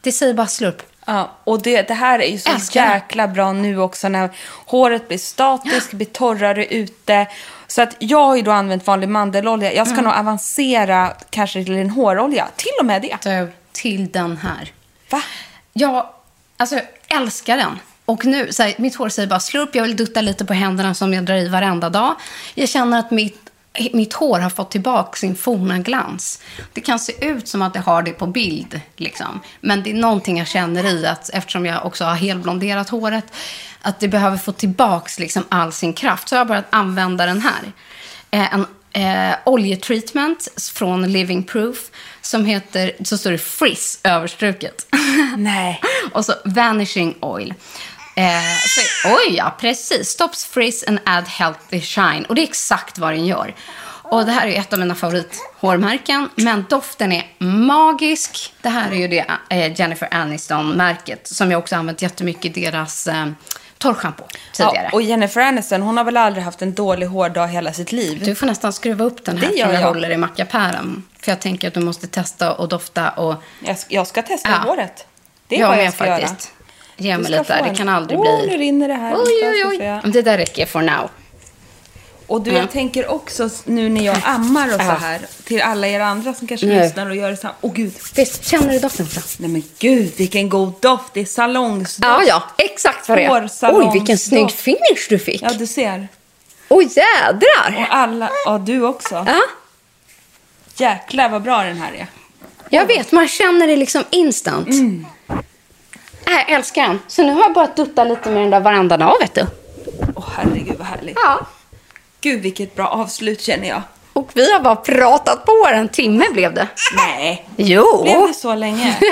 det säger bara slurp. Ja, och det, det här är ju så Älskar jäkla bra nu också när håret blir statiskt, blir torrare ute. Så att jag har ju då använt vanlig mandelolja. Jag ska Mm. nog avancera kanske till en hårolja. Till och med det. Så till den här. Va? Jag, alltså, jag älskar den. Och nu, så här, mitt hår säger bara slurp. Jag vill dutta lite på händerna som jag drar i varenda dag. Jag känner att mitt, mitt hår har fått tillbaka sin forna glans. Det kan se ut som att det har det på bild, liksom. Men det är någonting jag känner i att eftersom jag också har helblonderat håret, att det behöver få tillbaka liksom all sin kraft. Så jag har börjat använda den här. Eh, en eh, oljetreatment från Living Proof som heter, så står det Frizz överstruket. Nej. och så Vanishing Oil. Eh, så, oj, ja, precis. Stops frizz and add healthy shine. Och det är exakt vad den gör. Och det här är ett av mina favorithårmärken. Men doften är magisk. Det här är ju det eh, Jennifer Aniston-märket. Som jag också använt jättemycket i deras eh, torrschampo tidigare. Ja, och Jennifer Aniston, hon har väl aldrig haft en dålig hårdag hela sitt liv. Du får nästan skruva upp den här Det gör jag, jag. håller i mackapären. För jag tänker att du måste testa och dofta och... Jag, ska- jag ska testa Ja. håret. Det är jag vad med jag ska faktiskt. Ge mig lite där. en. Det kan aldrig Åh, bli... nu rinner det här. Oj, oj, oj. Men Det där räcker for now. Och du, Mm. jag tänker också nu när jag ammar och så här, till alla er andra som kanske Nu. lyssnar och gör detsamma. Åh gud, Visst, känner du doften? Då? nej men gud vilken god doft. Det är salongsdoft. Ja, ja. Exakt vad det är. Oj, vilken snygg finish du fick. Ja, du ser. Oj, jädrar. Och alla, ja du också. Ja, Jäklar vad bra den här är. jag vet. Man känner det liksom instant. Mm. Äh, älskar den. Så nu har jag börjat dutta lite med den där varandan av, vet du. Åh herregud vad härligt. Ja. Gud vilket bra avslut känner jag. Och vi har bara pratat på en timme blev det. Nej, Jo. blev det så länge?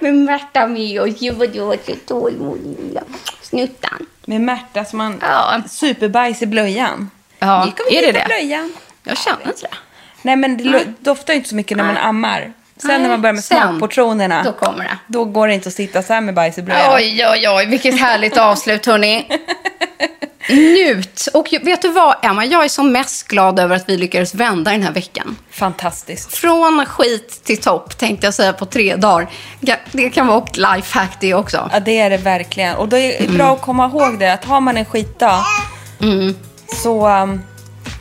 Men Märta med och ju vad du så tålmodig lilla snuttan. Med Märta som man Ja. superbajs i blöjan. Ja, Gick är det det? blöjan. Jag känner inte det. Nej men det doftar ju inte så mycket när man ammar. Sen när man börjar med smakportionerna. Då kommer det. Då går det inte att sitta så här med bajs i blöjan. Oj, oj, oj, vilket härligt avslut, hörni. Njut. Och vet du vad, Emma? Jag är som mest glad över att vi lyckades vända den här veckan. Fantastiskt. Från skit till topp, tänkte jag säga, på tre dagar. Det kan vara ett lifehack det också. Ja, det är det verkligen. Och det är Mm. bra att komma ihåg det, att har man en skitdag så um,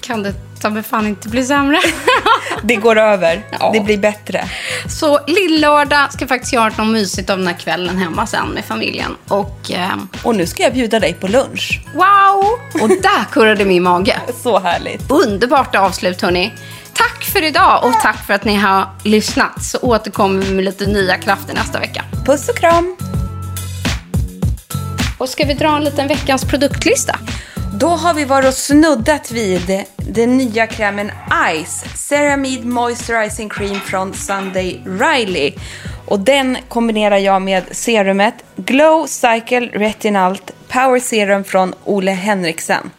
Kan det ta mig fan inte bli sämre? det går över. Ja. Det blir bättre. Så lillördag ska faktiskt göra något mysigt av den här kvällen hemma sen med familjen. Och ehm, Och nu ska jag bjuda dig på lunch. wow! Och där kurrade min mage. Så härligt. Underbart avslut hörni. Tack för idag och tack för att ni har lyssnat. Så återkommer vi med lite nya krafter nästa vecka. Puss och kram. Och ska vi dra en liten veckans produktlista? Då har vi varit och snuddat vid den nya krämen Ice Ceramide Moisturizing Cream från Sunday Riley. Och den kombinerar jag med serumet Glow Cycle Retinalt Power Serum från Ole Henriksen.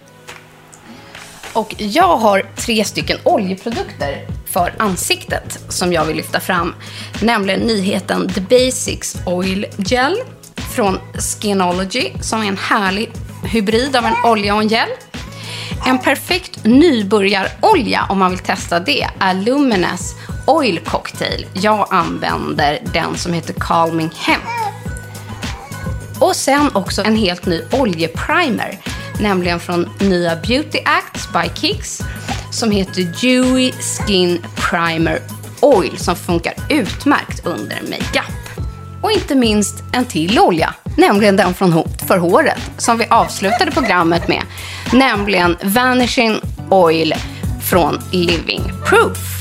Och jag har tre stycken oljeprodukter för ansiktet som jag vill lyfta fram. Nämligen nyheten The Basics Oil Gel från Skinology som är en härlig hybrid av en olja och en gel. En perfekt nybörjarolja om man vill testa det är Lumines Oil Cocktail. Jag använder den som heter Calming Hemp. Och sen också en helt ny oljeprimer, nämligen från nya Beauty Acts by Kicks som heter Dewy Skin Primer Oil som funkar utmärkt under makeup. Och inte minst en till olja, nämligen den från Hot för håret som vi avslutade programmet med, nämligen Vanishing Oil från Living Proof.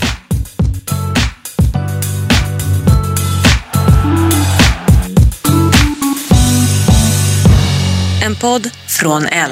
En podd från L.